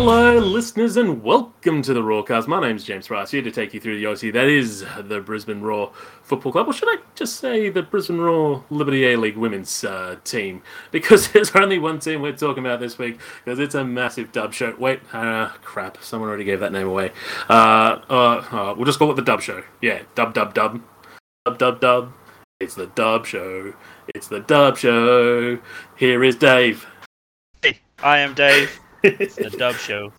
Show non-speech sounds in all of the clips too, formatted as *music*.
Hello, listeners, and welcome to the Roar Roarcast. My name's James Rice, here to take you through the Aussie that is the Brisbane Roar Football Club. Or should I just say the Brisbane Roar Liberty A League women's uh, team? *laughs* Because there's only one team we're talking about this week, because it's a massive dub show. Wait, uh, crap, someone already gave that name away. Uh, uh, uh, we'll just call it the dub show. Yeah, dub, dub, dub. Dub, dub, dub. It's the dub show. It's the dub show. Here is Dave. Hey, I am Dave. It's the dub show.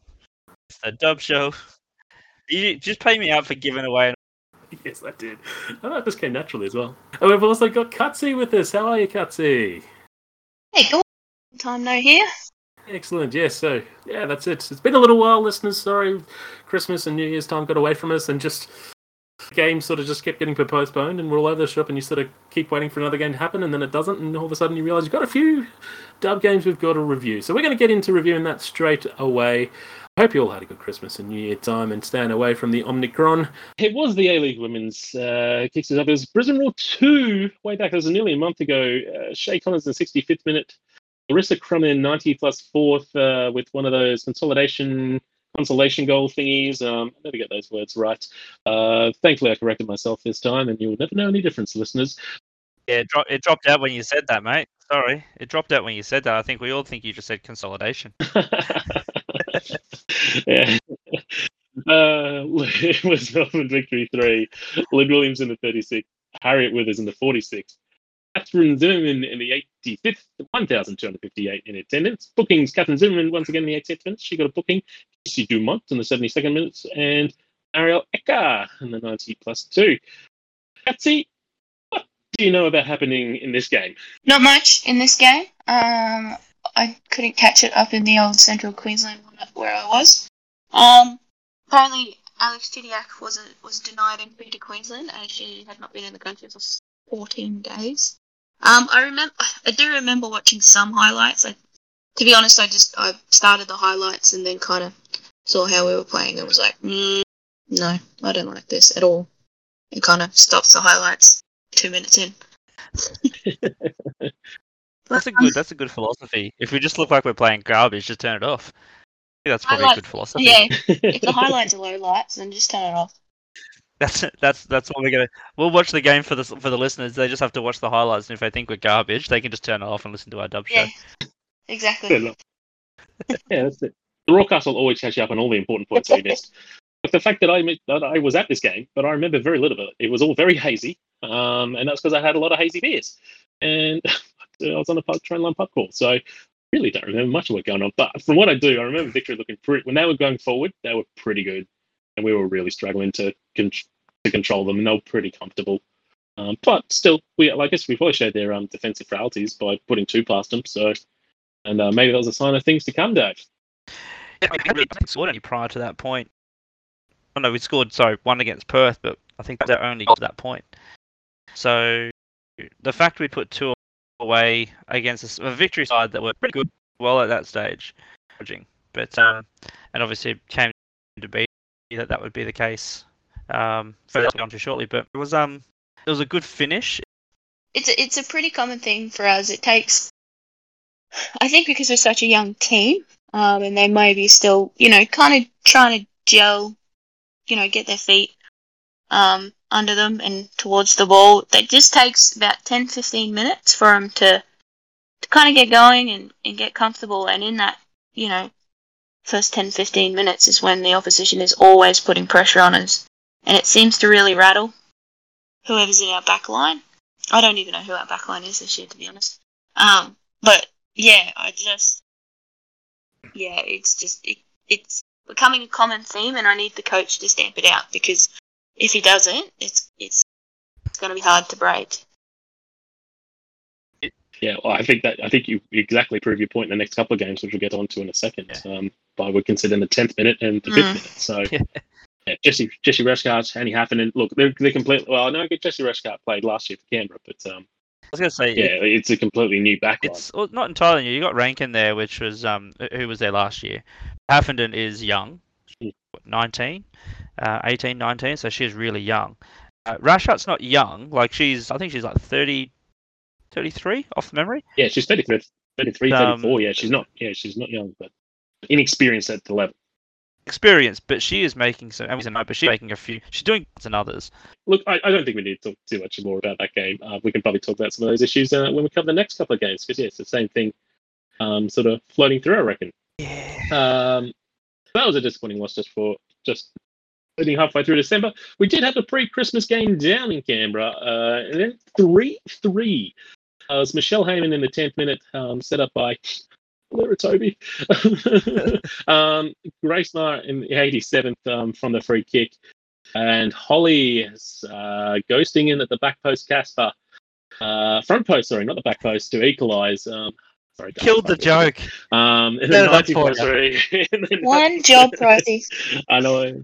It's the dub show. You just pay me out for giving away. *laughs* Yes, I did. Oh, that just came naturally as well. And we've also got Cutsy with us. How are you, Cutsy? Hey, cool. Time no here. Excellent. Yes. So, yeah, that's it. It's been a little while, listeners. Sorry, Christmas and New Year's time got away from us, and just games sort of just kept getting postponed, and we're all over the shop, and you sort of keep waiting for another game to happen, and then it doesn't, and all of a sudden you realise you've got a few dub games we've got to review. So we're going to get into reviewing that straight away. I hope you all had a good Christmas and New Year time and staying away from the Omicron. It was the A League Women's uh, kicks us up. It was Brisbane Roar 2 way back. It was nearly a month ago. Uh, Shay Collins in the 65th minute. Larissa Crum in 90 plus fourth uh, with one of those consolidation consolation goal thingies. Um, I never get those words right. Uh, thankfully, I corrected myself this time, and you'll never know any difference, listeners. Yeah, it, dro- it dropped out when you said that, mate. Sorry, it dropped out when you said that. I think we all think you just said consolidation. *laughs* yeah. *laughs* Uh, *laughs* it was Melbourne victory three. Lynn Williams in the 36, Harriet Withers in the 46, Catherine Zimmerman in the 85th, 1,258 in attendance. Bookings, Catherine Zimmerman once again in the 88th minute. She got a booking. Casey Dumont in the 72nd minutes. And Ariel Eka in the 90 plus two. Patsy, what do you know about happening in this game? Not much in this game. Um, I couldn't catch it up in the old Central Queensland where I was. Um, apparently Alex Chidiac was a, was denied entry to Queensland as she had not been in the country for 14 days. Um, I remember, I do remember watching some highlights. I, to be honest, I just I started the highlights and then kind of saw how we were playing and was like, mm, no, I don't like this at all. It kind of stops the highlights two minutes in. *laughs* that's a good. That's a good philosophy. If we just look like we're playing garbage, just turn it off. that's probably Highlight- a good philosophy. Yeah, *laughs* if the highlights are low lights, then just turn it off. That's that's that's what we're gonna. We'll watch the game for the for the listeners. They just have to watch the highlights, and if they think we're garbage, they can just turn it off and listen to our dub show. Yeah, exactly. *laughs* Yeah, that's it. The Roarcast will always catch you up on all the important points we missed. *laughs* But the fact that I mi- that I was at this game, but I remember very little of it. It was all very hazy, um, and that's because I had a lot of hazy beers, and *laughs* I was on a pub, train line pub call, so I really don't remember much of what going on. But from what I do, I remember Victory looking pretty. When they were going forward, they were pretty good, and we were really struggling to con- to control them, and they were pretty comfortable. Um, but still, we I guess we probably showed their um, defensive frailties by putting two past them. So, and uh, maybe that was a sign of things to come, Dave. Yeah, we hadn't scored any prior to that point. Oh no, we scored sorry one against Perth, but I think that only got to that point. So the fact we put two away against a victory side that were pretty good, well at that stage, but um, and obviously came to be that that would be the case. Um, further on to shortly, but it was um it was a good finish. it's a, it's a pretty common thing for us. It takes, I think, because we're such a young team, um, and they may be still, you know, kind of trying to gel, you know, get their feet um, under them and towards the ball. It just takes about 10, 15 minutes for them to to kind of get going and, and get comfortable. And in that, you know, first 10, 15 minutes is when the opposition is always putting pressure on us, and it seems to really rattle whoever's in our back line. I don't even know who our backline is this year, to be honest. Um, but yeah, I just, yeah, it's just it, it's becoming a common theme, and I need the coach to stamp it out because if he doesn't, it's it's it's going to be hard to break. Yeah, well, I think that I think you exactly prove your point in the next couple of games, which we'll get on to in a second. Um, but would consider considering the tenth minute and the fifth Mm. minute. So *laughs* Yeah. yeah, Jesse Jesse Reshcart, Annie Haffinen. Look, they're, they're completely. Well, I know Jesse Reshcart played last year for Canberra, but um, I was gonna say yeah, it's a completely new backline. It's well, not entirely new. You got Rankin there, which was um who was there last year. Haffenden is young, Hmm. what, 19, uh, 18, 19, so she's really young. Uh, Rashart's not young, like she's I think she's like 30, 33 off memory. Yeah, she's 33, 33 Um, 34. Yeah, she's not. Yeah, she's not young, but inexperienced at the level. Experience, but she is making some. And know, but she's making a few. She's doing than others. Look, I, I don't think we need to talk too much more about that game. Uh, we can probably talk about some of those issues uh, when we cover the next couple of games, because yeah, it's the same thing, um, sort of floating through. I reckon. Yeah. Um, that was a disappointing loss just for just leading halfway through December. We did have a pre-Christmas game down in Canberra, uh, and then three three. Uh, it was Michelle Heyman in the tenth minute, um, set up by Laura Toby. *laughs* um, Grace Maher in the 87th um, from the free kick, and Holly is uh, ghosting in at the back post. Casper, uh, front post, sorry, not the back post, to equalise. Um, sorry, Killed the joke. Um, and Set then it up for 90 and *laughs* then One job, Rosie. I know.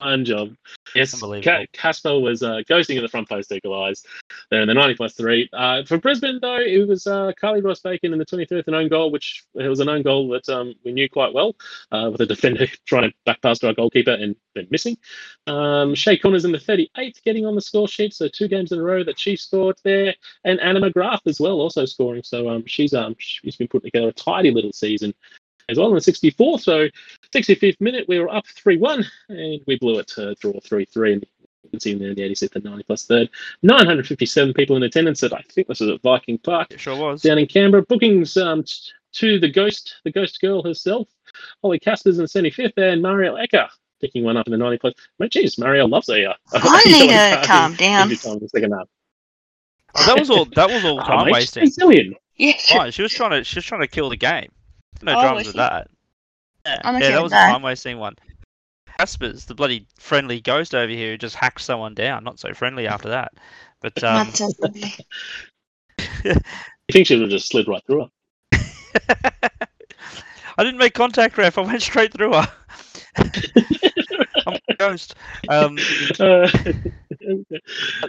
One job. Yes, Ca- Casper was uh, ghosting at the front post equalised. In the 90 plus three. Uh, for Brisbane, though, it was uh, Karly Roestbakken in the 23rd, an own goal, which it was an own goal that um, we knew quite well, uh, with a defender *laughs* trying to back pass to our goalkeeper and then missing. Um, Shay Connors in the 38th, getting on the score sheet, so two games in a row that she scored there, and Anna McGrath as well, also scoring. So um, she's um she's been putting together a tidy little season as well in the 64th. So 65th minute, we were up 3 1, and we blew it to draw 3 3. And you can see there in the 86th and 90 plus third. 957 people in attendance at, I think this is at Viking Park It sure was. down in Canberra. Bookings um, t- to the ghost, the ghost girl herself, Holly Caspers in the 75th, and Mario Ecker picking one up in the 90 plus. Mate, geez, Mario loves a. *laughs* Uh, I need to calm down. in time in the second half. Oh, that was all. That was all *laughs* Oh, time mate, wasting. Brazilian. Yeah. Fine. She was trying to. She was trying to kill the game. No Oh, dramas with that. Yeah, I'm okay yeah that was that. a time wasting one. Caspers, the bloody friendly ghost over here, who just hacked someone down. Not so friendly after that. But um, Not so lovely. You think she would have just slid right through her? *laughs* I didn't make contact, ref. I went straight through her. *laughs* I'm a ghost. Um, *laughs* Uh,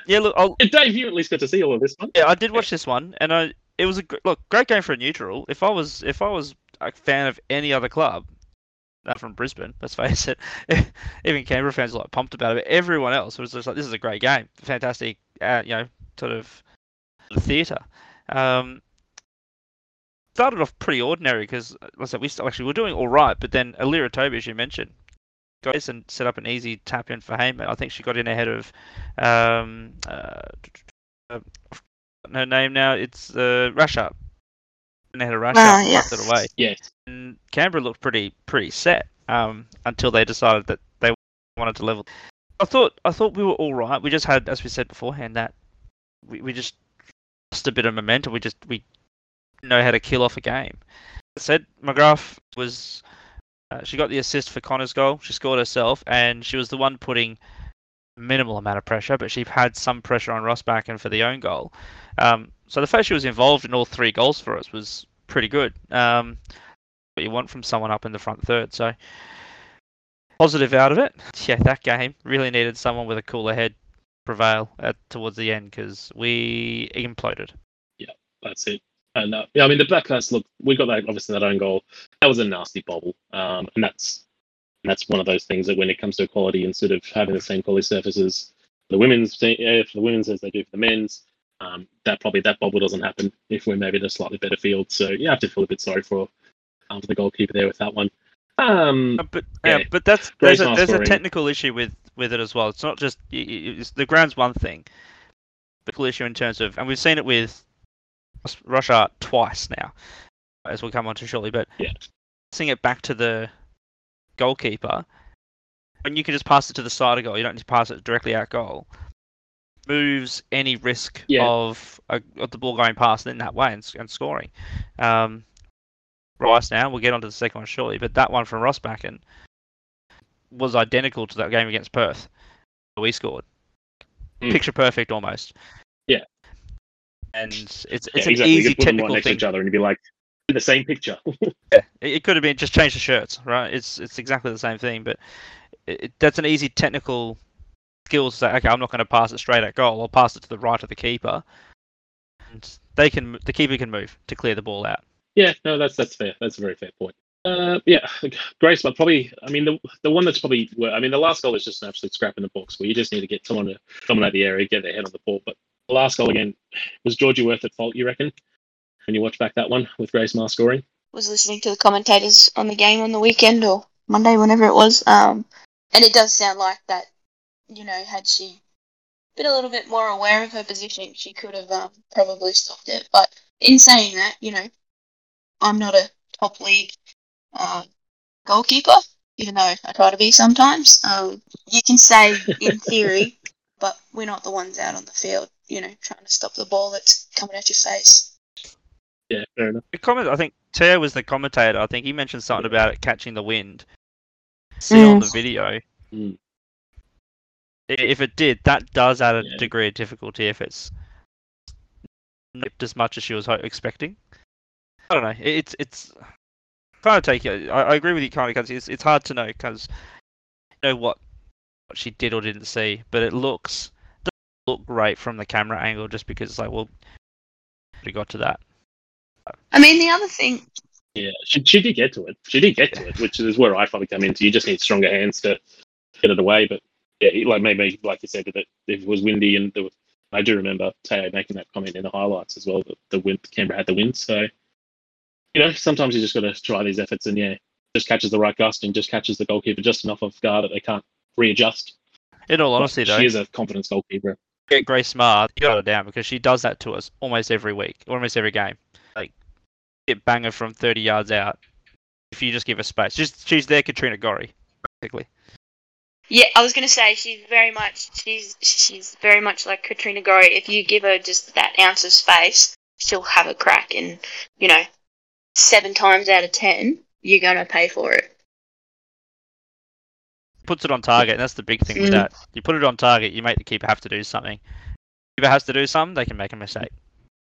yeah, look, I'll, Dave, you at least got to see all of this one. yeah, I did watch this one, and I it was a look great game for a neutral. If I was if I was a fan of any other club, not from Brisbane, let's face it, *laughs* even Canberra fans were like pumped about it. But everyone else was just like, this is a great game, fantastic, uh, you know, sort of theatre. Um, started off pretty ordinary because, like I said, we st- actually were doing all right, but then Alira Toby, as you mentioned, got and set up an easy tap in for Heyman. I think she got in ahead of um, uh, her name now. It's uh, Rasha. In ahead of Rasha, Ah, and yeah. it away. Yes. And Canberra looked pretty pretty set um, until they decided that they wanted to level. I thought I thought we were all right. We just had, as we said beforehand, that we, we just lost a bit of momentum. We just we didn't know how to kill off a game. I said McGrath was uh, she got the assist for Connor's goal. She scored herself, and she was the one putting minimal amount of pressure, but she had some pressure on Roestbakken for the own goal. Um, so the fact she was involved in all three goals for us was pretty good. Um, what you want from someone up in the front third. So positive out of it. *laughs* Yeah, that game really needed someone with a cooler head prevail at towards the end because we imploded. Yeah, that's it. And uh, yeah, I mean the backlash. Look, we got that obviously that own goal. That was a nasty bobble, um, and that's that's one of those things that when it comes to equality sort of having the same quality surfaces, the women's te- uh, for the women's as they do for the men's, um, that probably that bobble doesn't happen if we're maybe in a slightly better field. So you have to feel a bit sorry for um, for the goalkeeper there with that one. Um, Uh, But yeah, Yeah. but that's there's a, there's a technical issue with with it as well. It's not just it's, the ground's one thing, but the issue in terms of, and we've seen it with Russia twice now, as we'll come on to shortly. But Yeah. seeing it back to the goalkeeper, and you can just pass it to the side of goal, you don't need to pass it directly out goal. Moves any risk Yeah. of, a, of the ball going past in that way and, and scoring. Um, Rice now. We'll get onto the second one shortly, but that one from Roestbakken was identical to that game against Perth. We scored Mm. picture perfect almost. Yeah. and it's it's yeah, an exactly. Easy could put them right technical next to each other and you'd be like, in the same picture. *laughs* Yeah, it, could have been just change the shirts, right? It's it's exactly the same thing, but it- that's an easy technical skill to say. Okay, I'm not going to pass it straight at goal. I'll pass it to the right of the keeper, and they can the keeper can move to clear the ball out. Yeah, no, that's that's fair. That's a very fair point. Uh, yeah, Grace, but probably, I mean, the the one that's probably, well, I mean, the last goal is just an absolute scrap in the box where you just need to get someone to dominate the area, get their head on the ball. But the last goal again was Georgie Worth at fault, you reckon? When you watch back that one with Grace Maher scoring, was listening to the commentators on the game on the weekend or Monday, whenever it was. Um, and it does sound like that. You know, had she been a little bit more aware of her position, she could have um, probably stopped it. But in saying that, you know, I'm not a top league uh, goalkeeper, even though I try to be sometimes. Um, you can say in *laughs* theory, but we're not the ones out on the field, you know, trying to stop the ball that's coming at your face. Yeah, fair enough. The comment, I think Teo was the commentator. I think he mentioned something about it catching the wind. See on the video. Mm. I- If it did, that does add a Yeah. degree of difficulty if it's nipped as much as she was ho- expecting. I don't know. It's it's kind of take it. I, I agree with you, kind of, because it's it's hard to know because you know what what she did or didn't see, but it looks doesn't look great from the camera angle just because it's like, well, we got to that. I mean, the other thing, Yeah, she, she did get to it. She did get to it, which is where I finally come into. You just need stronger hands to get it away. But yeah, like maybe like you said, that if it was windy and there was, I do remember Teo making that comment in the highlights as well that the wind Canberra had the wind. So you know, sometimes you just got to try these efforts, and yeah, just catches the right gust and just catches the goalkeeper just enough off guard that they can't readjust. In all honesty, though, she is a confidence goalkeeper. get Grace Smart, you got her down because she does that to us almost every week, almost every game. Like, get banger from 30 yards out. If you just give her space, just she's there, Katrina Gorry, basically. Yeah, I was going to say she's very much she's she's very much like Katrina Gorry. If you give her just that ounce of space, she'll have a crack, and you know, seven times out of ten, you're going to pay for it. Puts it on target, and that's the big thing with Mm. that. You put it on target, you make the keeper have to do something. Keeper has to do something, they can make a mistake.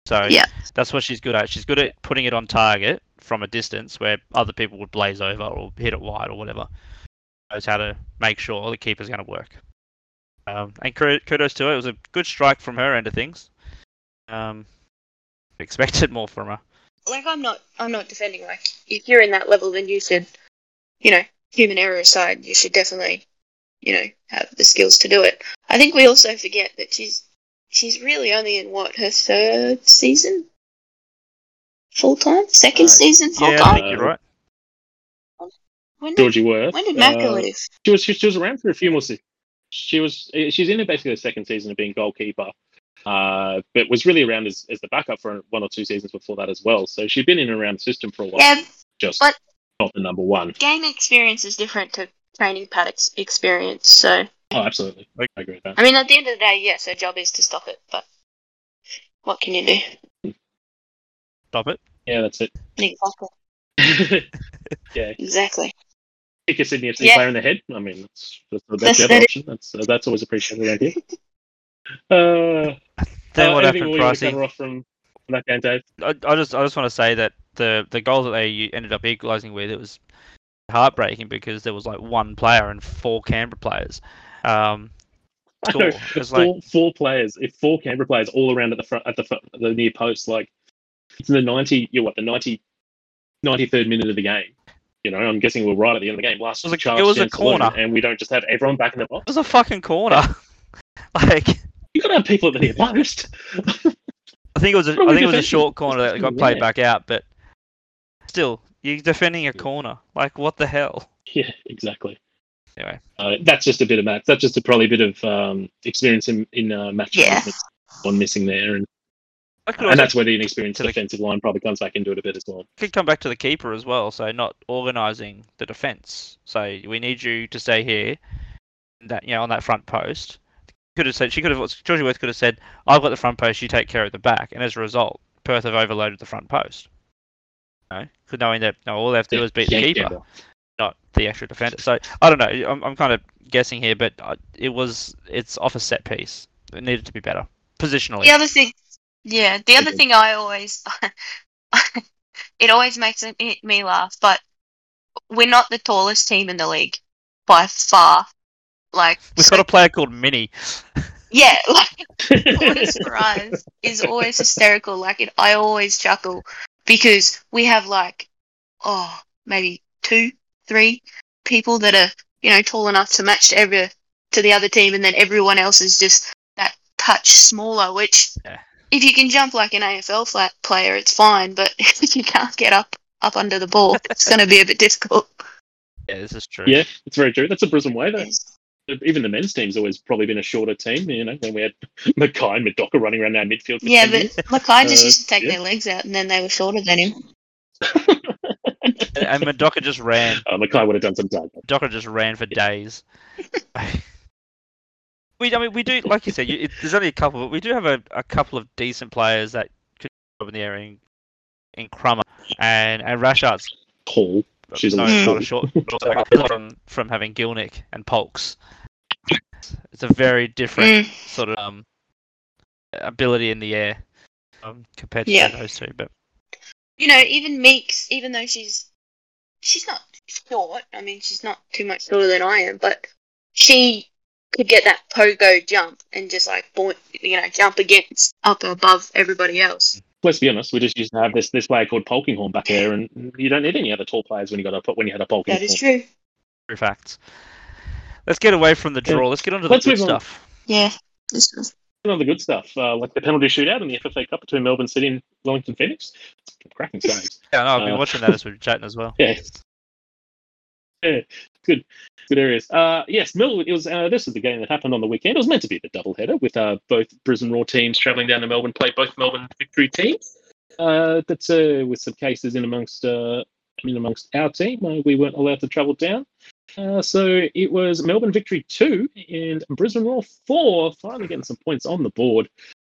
So Yeah. that's what she's good at. She's good at putting it on target from a distance where other people would blaze over or hit it wide or whatever. Knows how to make sure the keeper's going to work. Um, and kudos to her. It was a good strike from her end of things. Um, *laughs* expected more from her. like I'm not I'm not defending like if you're in that level then you should you know, human error aside, you should definitely, you know, have the skills to do it. I think we also forget that she's she's really only in what, her third season? Full time? Second Uh, season full time. Yeah, I think you're right. When did, Georgie Worth. when did Macca uh, leave? She was she, she was around for a few more. Se- she was eh, she's in basically the second season of being goalkeeper, uh, but was really around as, as the backup for one or two seasons before that as well. So she'd been in and around the system for a while, Yeah, just but- not the number one. game experience is different to training pad ex- experience. So Oh, absolutely, I agree with that. I mean at the end of the day, yes, her job is to stop it, but what can you do? Stop it. Yeah, that's it. Exactly. *laughs* yeah, Exactly. Kick a Sydney FC Yeah. player in the head. I mean, that's, that's the That's best ever it. option. That's uh, that's always appreciated around *laughs* here. Uh, Then uh, what anything happened, we Pricey? off from from that game, Dave? I, I just I just want to say that the the goal that they ended up equalising with it was heartbreaking because there was like one player and four Canberra players. Um, I know, score. Like four, four players, if four Canberra players all around at the front, at the front, the near post, like it's in the ninety, you know what, the 90, 93rd minute of the game. You know, I'm guessing we're right at the end of the game. Last It was a- it was a chance saloon, corner. and we don't just have everyone back in the box. it was a fucking corner. *laughs* like You got to have people at the near post. I think it was a, What I think it was a short corner that got played Yeah. back out, but still, you're defending a corner. Like what the hell? yeah, exactly. Anyway. uh, that's just a bit of match. That's just a, probably a bit of um, experience in in uh, match Yeah. on missing there, and I could and that's where the inexperienced to the- defensive line probably comes back into it a bit as well. could come back to the keeper as well. So not organising the defence. So we need you to stay here, that you know on that front post. Could have said she could have Georgie Worth could have said, "I've got the front post. You take care of the back." And as a result, Perth have overloaded the front post. You know, 'cause knowing that no, all they have to do is beat the keeper, yeah. not the extra defender. So I don't know. I'm, I'm kind of guessing here, but uh, it was it's off a set piece. It needed to be better positionally. The other thing, yeah, the other thing I always, *laughs* it always makes me laugh, but we're not the tallest team in the league by far. Like, We've so- got a player called Minnie. *laughs* yeah, like always *laughs* for is always hysterical. Like, it, I always chuckle because we have like, oh, maybe two, three people that are you know tall enough to match to every to the other team, and then everyone else is just that touch smaller. Which, Yeah. If you can jump like an AFL flat player, it's fine. But *laughs* if you can't get up up under the ball, it's going to be a bit difficult. Yeah, this is true. Yeah, it's very true. That's a Brisbane way. Though. Yes. Even the men's team's always probably been a shorter team. You know, when we had *laughs* McKay and Murdocca running around our midfield. For Yeah, 10 but years. McKay just Uh, used to take yeah. their legs out, and then they were shorter than him. And Murdocca just ran. *laughs* uh, McKay would have done some time. Murdocca just ran for days. We, I mean, we do, like you said, you, it, there's only a couple, but we do have a, a couple of decent players that could go up in the area in, in Crummer and and Rashart's Tall. She's no, little not a short. *laughs* short from from having Gielnik and Polks. It's a very different Mm, sort of um, ability in the air um, compared to Yeah. those two. But you know, even Meeks, even though she's she's not short. I mean, she's not too much shorter than I am, but she could get that pogo jump and just like you know jump against up above everybody else. Let's be honest. We just used to have this this player called Polkinghorne back there, and you don't need any other tall players when you got a when you had a Polkinghorne. That is true. true facts. Let's get away from the draw. Let's get on to the Let's good move on. stuff. Yeah. This was Some of the good stuff, uh, like the penalty shootout in the FFA Cup between Melbourne City and Wellington Phoenix. Cracking *laughs* saves. Yeah, no, I've been Uh, watching that as we're chatting as well. *laughs* Yeah. Good, good areas. Uh, yes, Melbourne. It was. Uh, this is the game that happened on the weekend. It was meant to be the double header with uh, both Brisbane Roar teams travelling down to Melbourne, play both Melbourne victory teams. Uh, that's uh, with some cases in amongst uh, in amongst our team. We weren't allowed to travel down. So it was Melbourne victory two and Brisbane Roar four, finally getting some points on the board.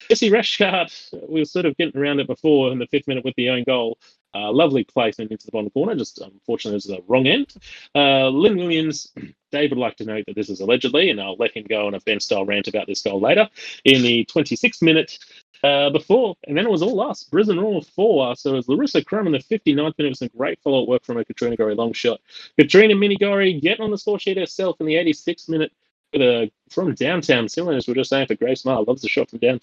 Jesse Rashcard, we were sort of getting around it before in the fifth minute with the own goal. Uh, lovely placement into the bottom corner, just unfortunately it was the wrong end. Uh, Lynn Williams, *clears throat* Dave would like to note that this is allegedly, and I'll let him go on a Ben style rant about this goal later. In the 26th minute uh, before, and then it was all us. Brisbane Roar four. So it was Larissa Crum in the 59th minute with some great follow up work from a Katrina Gorry long shot. Katrina Minigori getting on the score sheet herself in the 86th minute with a from downtown. Similar as we we're just saying for Grace Maher, loves the shot from down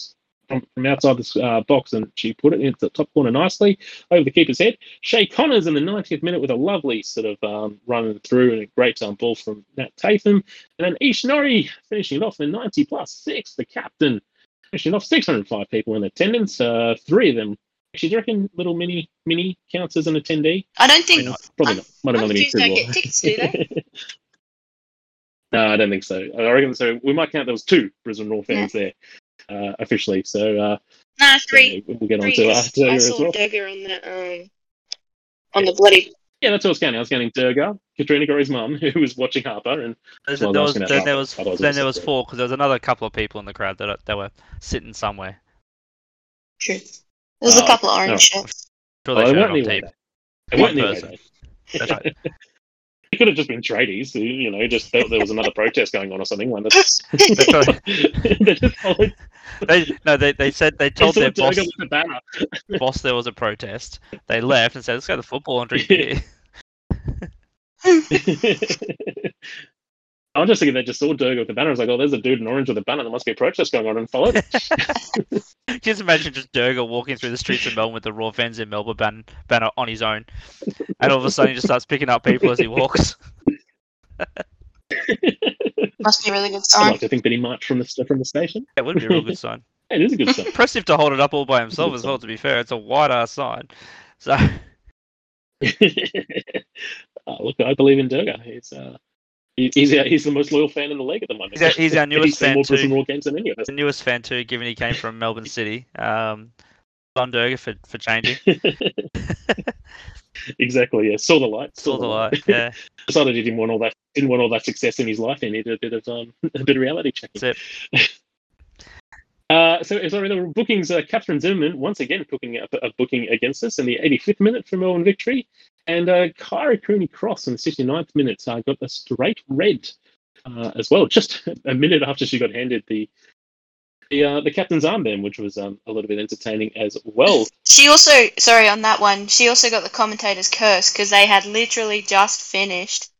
from, from outside this uh, box, and she put it into the top corner nicely over the keeper's head. Shay Connors in the 90th minute with a lovely sort of um, run through and a great um, ball from Nat Tatham. And then Ish Norrie finishing it off in 90 plus six, the captain. Finishing off 605 people in attendance, uh, three of them. Actually, do you reckon little mini mini counts as an attendee? I don't think not? Probably I'm- not. Might have I'm only been two don't more. get tickets, do they? *laughs* no, I don't think so. I reckon so. We might count there was two Brisbane Roar fans there uh, officially. So uh, nah three. we'll get on Three. to uh, 'cause Durga I as saw well. Durga on the um on the bloody Yeah, that's what I was counting. I was counting Durga, Katrina Gorry's mum, *laughs* who was watching Harper, and There's- Well, there was, was then there that. was then there was four because there was another couple of people in the crowd that that were sitting somewhere. true. There was a Oh, couple of orange Oh. shirts. Sure well, they they showed it weren't on the tape. They One weren't the person. That's right. *laughs* It could have just been tradies who, you know, just felt there was another protest going on or something. One *laughs* that's *laughs* They just followed. they, no, they, they said they told saw their boss, Durga with a banner. *laughs* boss there was a protest. They left and said, "Let's go to the football and drink beer." I'm just thinking they just saw Durga with the banner. I was like, oh, there's a dude in orange with a banner. There must be a protest going on, and followed. *laughs* Just imagine just Durga walking through the streets of Melbourne with the Roar fans in Melbourne ban- banner on his own, and all of a sudden he just starts picking up people as he walks. *laughs* Must be a really good sign. I sign. like to think that he marched from the from the station. That would be a real good sign. *laughs* It is a good sign. Impressive to hold it up all by himself as well. To be fair, it's a wide ass sign. So oh, look, I believe in Durga. He's uh, he- he's our, he's the most loyal fan in the league at the moment. He's our- he's our *laughs* newest He's fan more too. Roar games than any of us. the newest fan too, given he came from Melbourne City. Um, on for, for changing. *laughs* exactly. Yeah. Saw the light. Saw the light. Yeah, *laughs* Decided he didn't want all that. Didn't want all that success in his life. He needed a bit of um a bit of reality checking. that's it. Uh, so sorry, the bookings. Uh, Catherine Zimmerman once again booking a, a booking against us in the 85th minute for Melbourne victory, and uh, Kyra Cooney Cross in the 69th minute uh, got a straight red uh, as well, just *laughs* a minute after she got handed the the uh, the captain's armband, which was um, a little bit entertaining as well. She also, sorry, on that one, she also got the commentator's curse because they had literally just finished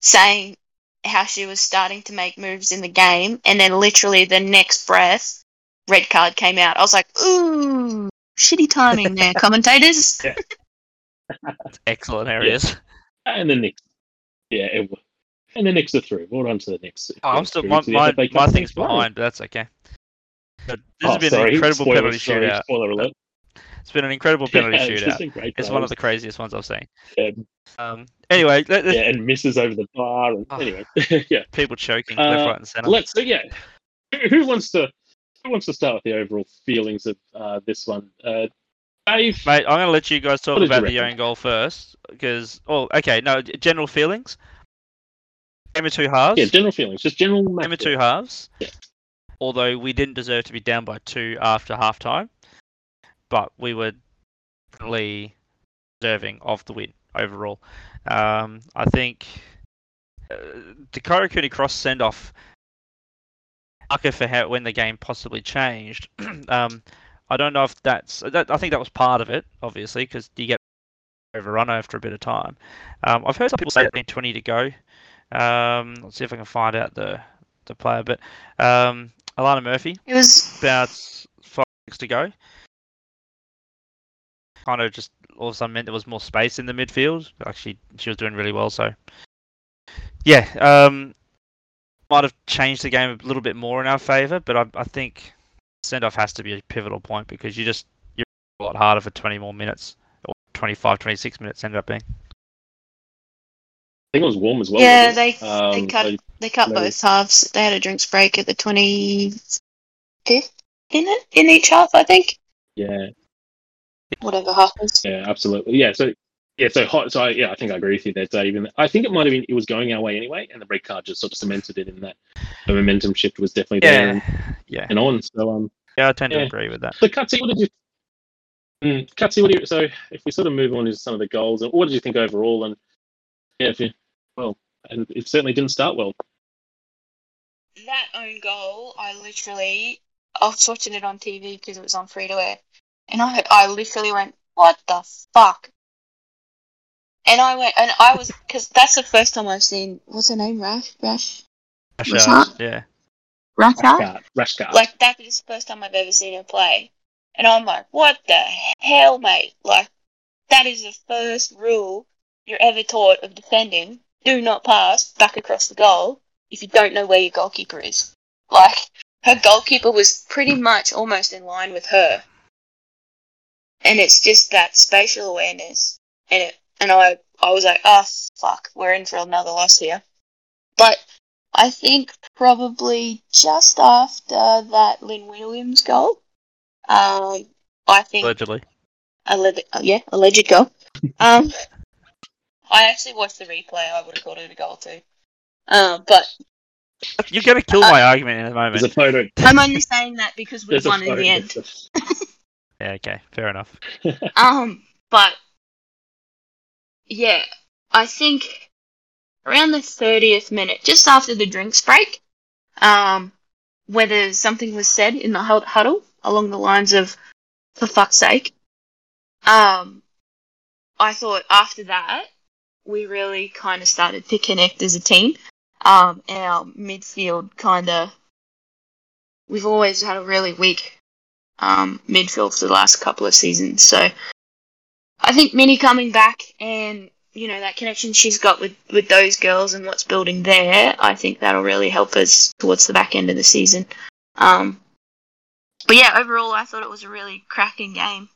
saying how she was starting to make moves in the game, and then literally the next breath, red card came out. I was like, ooh, shitty timing there, *laughs* commentators. *laughs* Excellent areas. And the next, yeah, it, wa- and the next are through. We're on to the next. Oh, I'm still my, my, my thing's behind, but that's okay. But this oh, has been sorry. an incredible Spoiler, penalty sorry, shootout. Spoiler alert. *laughs* It's been an incredible penalty Yeah, shootout. just been great It's one of the craziest ones I've seen. And, Um, anyway, let, let- yeah, and misses over the bar. And, Oh. Anyway, yeah. people choking Uh, left, right, and centre. Let's so yeah. Who, who wants to who wants to start with the overall feelings of uh, this one? Uh, Dave. Mate, I'm going to let you guys talk What did you about the own goal first, because oh, okay, no, general feelings. Game of two halves. Yeah, general feelings, just general. Game of two halves. Yeah. Although we didn't deserve to be down by two after half time, but we were definitely deserving of the win overall. Um, I think uh, the Kyra Cooney cross send off marker for how when the game possibly changed. *clears throat* um, I don't know if that's. That, I think that was part of it, obviously, because you get overrun after a bit of time. Um, I've heard some people say that 20 to go. Um, let's see if I can find out the the player, but um, Alana Murphy It was about five minutes to go. Kind of just all of a sudden meant there was more space in the midfield. Actually, she was doing really well. So, yeah, um, might have changed the game a little bit more in our favour. But I, I think send off has to be a pivotal point because you just you're a lot harder for 20 more minutes or 25, 26 minutes ended up being. I think it was warm as well. yeah. They? Um, they cut so- they cut no. both halves. They had a drinks break at the twenty fifth minute in each half. I think yeah, whatever happens. yeah, absolutely. Yeah, so yeah, so hot. So I, yeah, I think I agree with you there, Dave. And I think it might have been it was going our way anyway, and the red card just sort of cemented it in that the momentum shift was definitely there and, Yeah, yeah, and on. So um, yeah. I tend to agree with that. So, Cutsy, what did you? Mm, Cutsy, what do you? So, if we sort of move on to some of the goals, and what did you think overall? And yeah, if you, well, and it certainly didn't start well. That own goal, I literally, I was watching it on TV because it was on free to air, and I, I literally went, "What the fuck?" And I went, and I was, because that's the first time I've seen, what's her name, Rash, Rash, Rash What's out, that? Yeah. Rasha? Rashcart, Rashcart. Like that is the first time I've ever seen her play, and I'm like, "What the hell, mate?" Like that is the first rule you're ever taught of defending: do not pass back across the goal if you don't know where your goalkeeper is. Like her goalkeeper was pretty much almost in line with her, and it's just that spatial awareness, and it, and I I was like, "Oh fuck, we're in for another loss here," but. I think probably just after that Lynn Williams goal. Um, I think Allegedly. alleged, oh, yeah, alleged goal. *laughs* Um, I actually watched the replay. I would have called it a goal too. Um, but You're going to kill Uh, my argument in a There's moment. a photo. I'm only saying that because we There's a won in the end. *laughs* Yeah, okay, fair enough. *laughs* Um, but yeah, I think around the thirtieth minute, just after the drinks break, um, whether something was said in the huddle along the lines of "for fuck's sake," um, I thought after that we really kind of started to connect as a team. Um, and our midfield kind of we've always had a really weak um, midfield for the last couple of seasons, so. I think Minnie coming back and you know that connection she's got with with those girls and what's building there, I think that'll really help us towards the back end of the season. Um, but yeah, overall, I thought it was a really cracking game.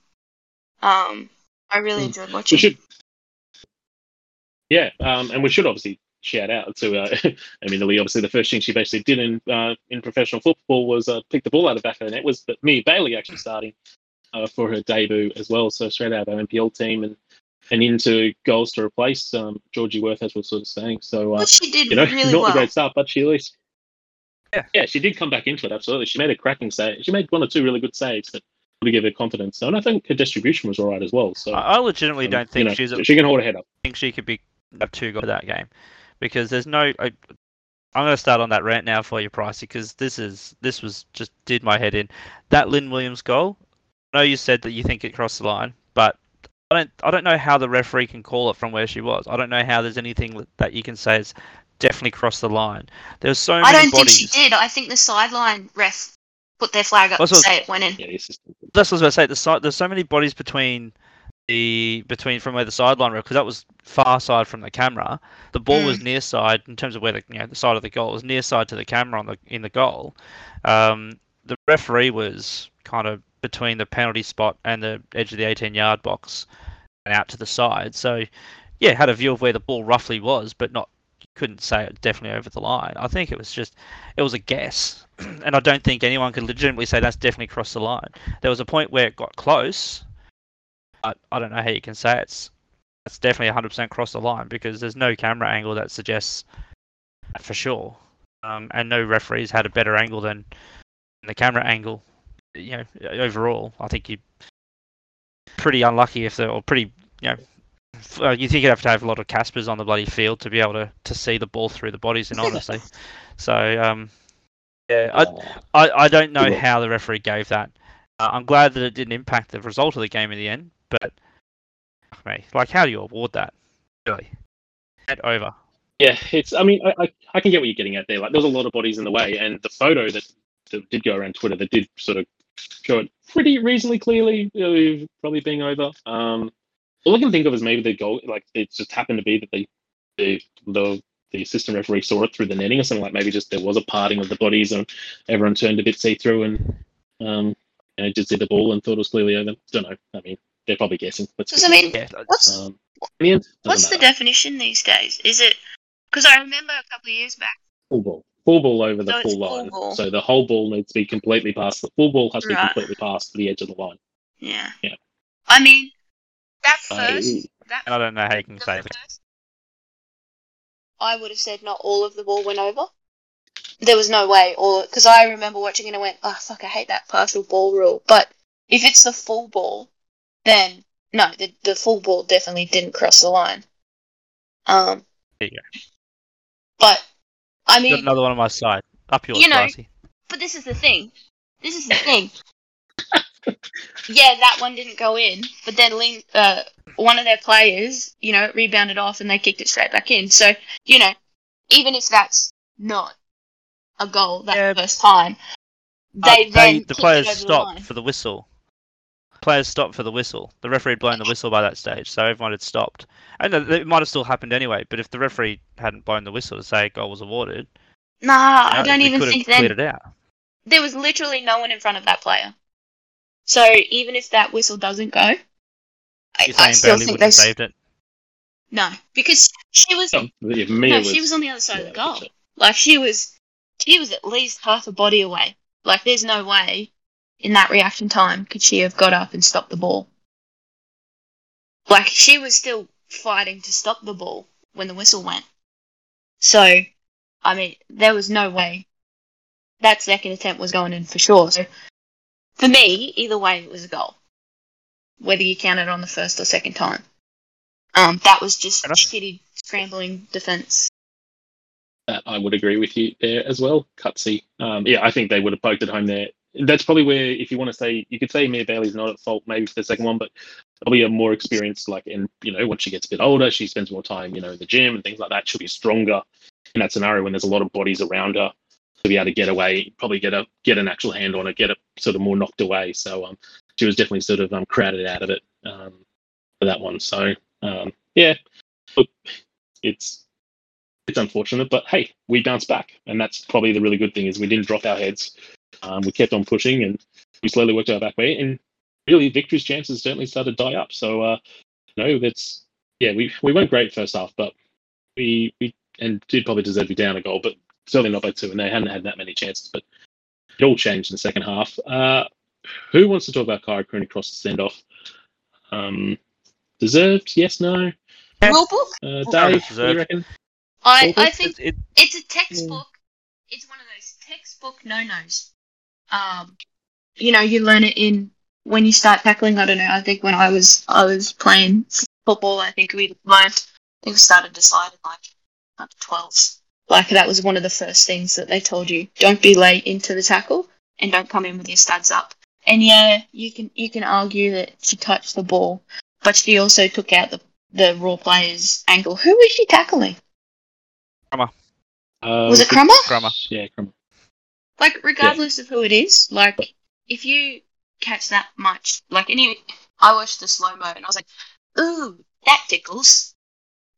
Um, I really Mm. enjoyed we watching. should. Yeah, um, and we should obviously shout out to. Uh, *laughs* I mean, Lee, obviously, the first thing she basically did in uh, in professional football was uh, pick the ball out of the back of the net. Was but me Bailey actually starting uh, for her debut as well. So straight out of our NPL team and and into goals to replace um, Georgie Worth, as we're sort of saying. So uh, But she did you know, really not a great start, but she at least. Yeah. yeah, she did come back into it. Absolutely, she made a cracking save. She made one or two really good saves that really give her confidence. So, and I think her distribution was all right as well. So, I I legitimately um, don't you think know, she's a, she can hold her head up. I think she could be have two goals for that game because there's no. I, I'm going to start on that rant now for you, Pricey, because this is this was just did my head in. That Lynn Williams goal. I know you said that you think it crossed the line, but I don't. I don't know how the referee can call it from where she was. I don't know how there's anything that you can say is definitely crossed the line. There's so many I don't bodies. think she did. I think the sideline ref put their flag up That's to what- say it went in. Yeah, the. That's what I was about to say. The side, there's so many bodies between the between from where the sideline because that was far side from the camera. The ball was near side in terms of where the you know the side of the goal was near side to the camera on the in the goal. Um, the referee was kind of between the penalty spot and the edge of the 18 yard box and out to the side. So, yeah, had a view of where the ball roughly was, but not couldn't say it definitely over the line. I think it was just it was a guess, *clears throat* and I don't think anyone could legitimately say that's definitely crossed the line. There was a point where it got close. but I don't know how you can say it's it's definitely 100% crossed the line because there's no camera angle that suggests that for sure, um, and no referees had a better angle than the camera angle. You know, overall, I think you're pretty unlucky if they're or pretty you know uh, you think you'd have to have a lot of Caspers on the bloody field to be able to, to see the ball through the bodies, and *laughs* honestly, so um, yeah, I, I I don't know Yeah. how the referee gave that. Uh, I'm glad that it didn't impact the result of the game in the end, but me, like, how do you award that? Really, get over. Yeah, it's. I mean, I, I I can get what you're getting at there. Like, there's a lot of bodies in the way, and the photo that, that did go around Twitter that did sort of show it pretty reasonably clearly, probably being over. Um, all I can think of is maybe the goal, like it just happened to be that the the the, the assistant referee saw it through the netting or something. Like maybe just there was a parting of the bodies and everyone turned a bit see through and um, you know, did see the ball and thought it was clearly over. Don't know. I mean, they're probably guessing. Let's Because I mean, Yeah, what's um, the what's the definition these days? Is it because I remember a couple of years back. full ball. Full ball over the So full full line. ball. So the whole ball needs to be completely past. The full ball has to be completely past the edge of the line. Yeah. Yeah. I mean, that So, first. that and I don't know how you can say that. I would have said not all of the ball went over. There was no way, or because I remember watching it and went, "Oh fuck, I hate that partial ball rule." But if it's the full ball, then no, the the full ball definitely didn't cross the line. Um, There you go. but I Got mean, another one on my side. Up yours, You know- Darcy. But this is the thing. This is the thing. yeah, that one didn't go in, but then Lin, uh, one of their players, you know, rebounded off and they kicked it straight back in. So, you know, even if that's not a goal that Yeah. first time, Uh, they the players it over the for the whistle. Players stopped for the whistle. The referee had blown the whistle by that stage, so everyone had stopped. And it it might have still happened anyway. But if the referee hadn't blown the whistle to say a goal was awarded, Nah, who I don't even could have think then it out. there was literally no one in front of that player. So even if that whistle doesn't go, I, You're I saying still Bailey think would they have saved it. no because she was Oh, no, was, she was on the other side of the goal. Like she was, she was at least half a body away. Like there's no way in that reaction time could she have got up and stopped the ball. Like she was still fighting to stop the ball when the whistle went. So, I mean, there was no way that second attempt was going in for sure. So, for me, either way, it was a goal, whether you count it on the first or second time. Um, that was just Fair enough. shitty scrambling defense. that I would agree with you there as well. Cutsy. Um, yeah, I think they would have poked it home there. That's probably where, if you want to say, you could say Mia Bailey's not at fault maybe for the second one, but probably a more experienced, like, in, you know, once she gets a bit older, she spends more time, you know, in the gym and things like that. She'll be stronger in that scenario when there's a lot of bodies around her to be able to get away, probably get a get an actual hand on it, get it sort of more knocked away. So um, she was definitely sort of um, crowded out of it um, for that one. So um, yeah, it's it's unfortunate, but hey, we bounced back, and that's probably the really good thing is we didn't drop our heads. Um, we kept on pushing, and we slowly worked our back way. And really, victory's chances certainly started to die up. So, uh, you know, that's yeah, we we weren't great first half, but we we and did probably deserve to be down a goal, but certainly not by two. And they hadn't had that many chances, but it all changed in the second half. Uh, who wants to talk about Kyra Cooney cross the send off? Um, deserved? Yes, no. Yeah. Rule book? Uh, Dave, what do you deserved. reckon? I, I think It, it, it's a textbook. It's one of those textbook no nos. Um, you know, you learn it in when you start tackling. I don't know. I think when I was I was playing football, I think we learned. I think we started deciding like under twelves. Like that was one of the first things that they told you: don't be late into the tackle and don't come in with your studs up. And yeah, you can you can argue that she touched the ball, but she also took out the the raw player's ankle. Who was she tackling? Uh, Was it Crummer? Crummer. Yeah, Crummer. Like, regardless of who it is, like, if you catch that much, like, any, I watched the slow mo and I was like, ooh, that tickles.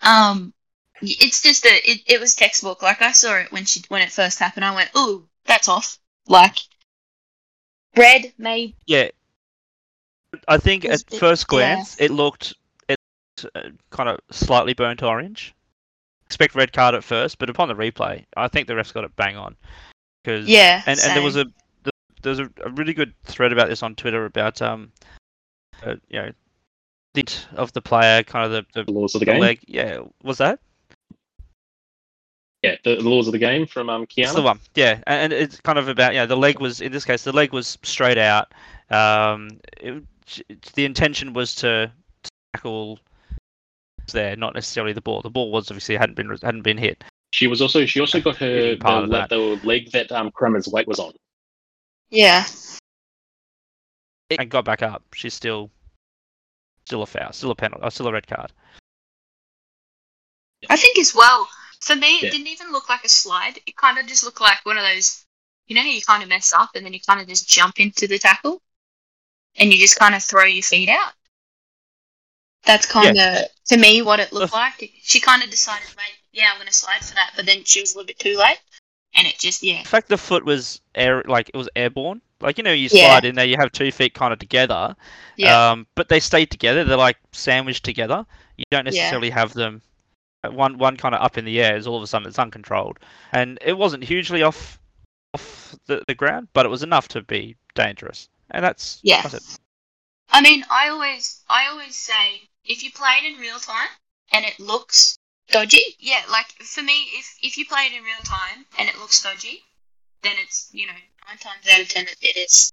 Um, it's just a, it, it was textbook. Like, I saw it when she, when it first happened. I went, ooh, that's off. Like, red, maybe, yeah, I think at bit- first yeah. glance it looked it uh, kind of slightly burnt orange. Expect red card at first, but upon the replay, I think the refs got it bang on. Because Yeah, and and there was a there's a, a really good thread about this on Twitter about um uh, you know the of the player kind of the, The the, laws of the the game. leg yeah was that Yeah, the, the laws of the game from um, It's the one, yeah, and, and it's kind of about yeah. The leg was in this case the leg was straight out. Um, it, the intention was to tackle there, not necessarily the ball. The ball was obviously hadn't been hadn't been hit. She was also she also got her part the, of that. the leg that um Crummer's weight was on. yeah. and got back up. She's still still a foul, still a penalty, uh, still a red card. I think as well. For me, it Yeah. didn't even look like a slide. It kind of just looked like one of those, you know, how you kind of mess up and then you kind of just jump into the tackle, and you just kind of throw your feet out. That's kind of to me what it looked like. She kind of decided, like, yeah, I'm going to slide for that, but then she was a little bit too late, and it just yeah, The fact the foot was air like it was airborne. Like you know, you Yeah. slide in there, you have two feet kind of together. yeah, Um, but they stay together. They're like sandwiched together. You don't Yeah. necessarily have them uh, one one kind of up in the air. Is all of a sudden it's uncontrolled, and it wasn't hugely off off the, the ground, but it was enough to be dangerous. And that's Yeah. that's it. I mean, I always, I always say, if you play it in real time and it looks dodgy, yeah, like for me, if if you play it in real time and it looks dodgy, then it's you know nine times out of ten it, is,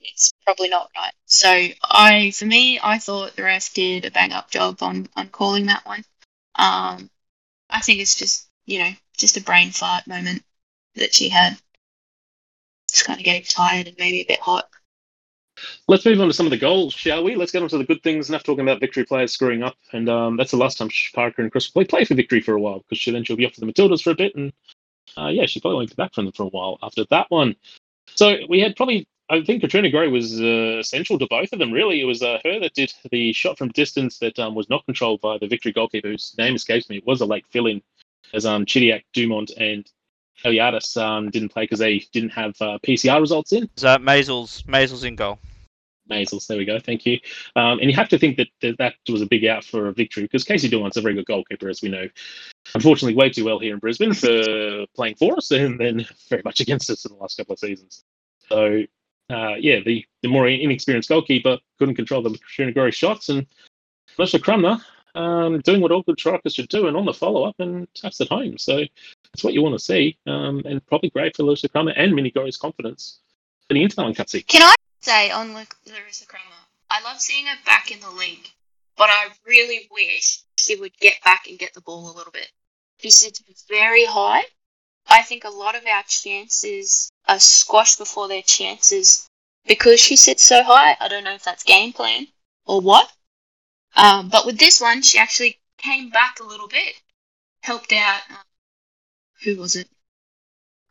it's probably not right. So I, for me, I thought the ref did a bang up job on on calling that one. Um, I think it's just you know just a brain fart moment that she had. Just kind of getting tired and maybe a bit hot. Let's move on to some of the goals, shall we? Let's get on to the good things. Enough talking about victory players screwing up, and um, that's the last time Parker and Chris will play, play for victory for a while because she, then she'll be off to the Matildas for a bit, and uh, yeah, she probably won't be back from them for a while after that one. So we had probably, I think Katrina Gorry was uh, essential to both of them. Really, it was uh, her that did the shot from distance that um, was not controlled by the victory goalkeeper, whose name escapes me. It was a late fill-in, as um, Chidiac, Dumont, and Eliadis um, didn't play because they didn't have uh, PCR results in. So Maisels Maisels in goal. Maisels. There we go. Thank you. Um, and you have to think that that, was a big out for a victory because Casey Dumont's a very good goalkeeper, as we know. Unfortunately, way too well here in Brisbane for playing for us, *laughs* and then very much against us in the last couple of seasons. So, uh, yeah, the, the more inexperienced goalkeeper couldn't control the Gorry shots, and Melissa Crummer um, doing what all good strikers should do, and on the follow up and taps it home. So that's what you want to see, um, and probably great for Melissa Crummer and Minnie Gorry's confidence. Can I say on Lu- Larissa Crummer, I love seeing her back in the league, but I really wish she would get back and get the ball a little bit. She sits very high. I think a lot of our chances are squashed before their chances because she sits so high. I don't know if that's game plan or what. Um, but with this one, she actually came back a little bit, helped out. Uh, who was it?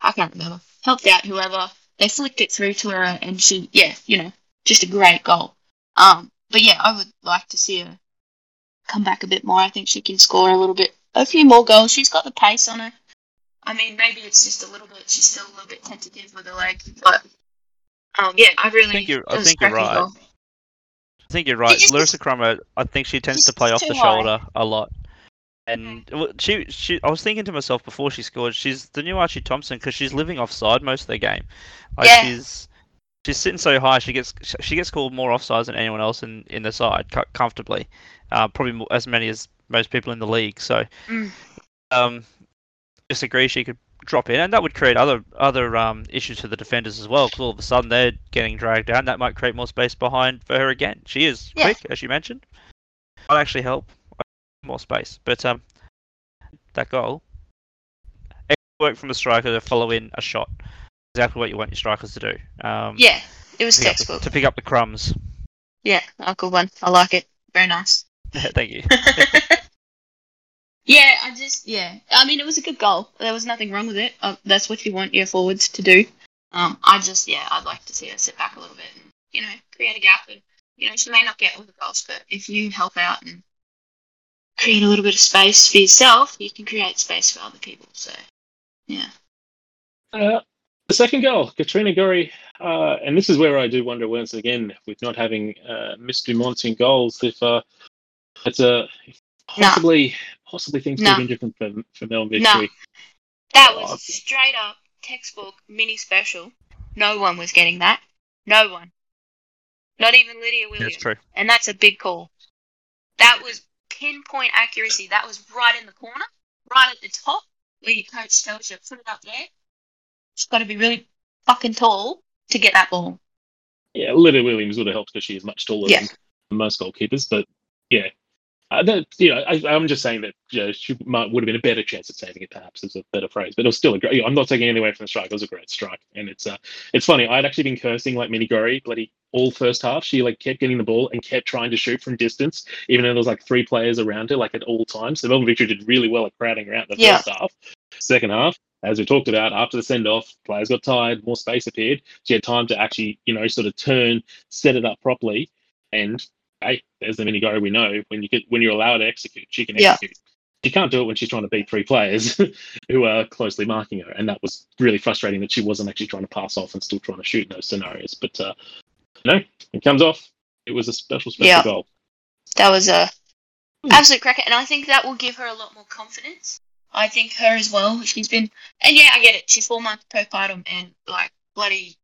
I can't remember. Helped out whoever they flicked it through to her and she yeah you know just a great goal um but yeah i would like to see her come back a bit more i think she can score a little bit a few more goals she's got the pace on her i mean maybe it's just a little bit she's still a little bit tentative with her leg but um yeah i really think you're- I it was a think you're right. goal. I think you're right. Larissa Crummer, I think she tends to play off the high. shoulder a lot. And well, she, she, I was thinking to myself before she scored, she's the new Archie Thompson because she's living offside most of the game. Like Yeah. she's, she's sitting so high, she gets, she gets called more offsides than anyone else in, in the side comfortably. Uh, probably more, as many as most people in the league. So, Mm. um, disagree she could drop in, and that would create other other um, issues for the defenders as well. Because all of a sudden they're getting dragged down. That might create more space behind for her again. She is Yeah. quick, as you mentioned. Might actually help more space. But um, that goal, work from the striker to follow in a shot. Exactly what you want your strikers to do. Um, yeah it was to pick up the- textbook to pick up the crumbs. yeah a good one i like it very nice *laughs* *laughs* Thank you. yeah, I just yeah. I mean, it was a good goal. There was nothing wrong with it. Uh, that's what you want your forwards to do. Um, I just yeah, I'd like to see her sit back a little bit and you know create a gap. And you know, she may not get all the goals, but if you help out and create a little bit of space for yourself, you can create space for other people. So yeah, Uh, The second goal, Katrina Gorry, uh, and this is where I do wonder once again with not having uh, Miss Dumont in goals if uh, it's a possibly possibly things could No. have been different for for Melbourne No. Victory. That Oh. was straight up textbook mini special. No one was getting that. No one. Not even Lydia Williams. That's true. And that's a big call. That was pinpoint accuracy. That was right in the corner, right at the top, where your coach tells you put it up there. She's got to be really fucking tall to get that ball. Yeah, Lydia Williams would have helped because she is much taller Yeah. than most goalkeepers, but yeah. Uh, that, you know, I, I'm just saying that you know, she might, would have been a better chance at saving it. Perhaps is a better phrase, but it was still a great. I'm not taking anything away from the strike. It was a great strike, and it's uh, it's funny. I'd actually been cursing like Minnie Gorry bloody all first half. She like kept getting the ball and kept trying to shoot from distance, even though there was like three players around her, like at all times. So Melbourne Victory did really well at crowding around the Yeah. first half. Second half, as we talked about, after the send off, players got tired, more space appeared. She had time to actually, you know, sort of turn, set it up properly, and hey, there's the mini go we know. When you get when you're allowed to execute, she can Yeah. execute. She can't do it when she's trying to beat three players *laughs* who are closely marking her, and that was really frustrating that she wasn't actually trying to pass off and still trying to shoot in those scenarios. But uh, no, it comes off. It was a special, special Yeah. goal. That was a Hmm. absolute cracker, and I think that will give her a lot more confidence. I think her as well. She's been, and yeah, I get it. She's four months postpartum, and like bloody,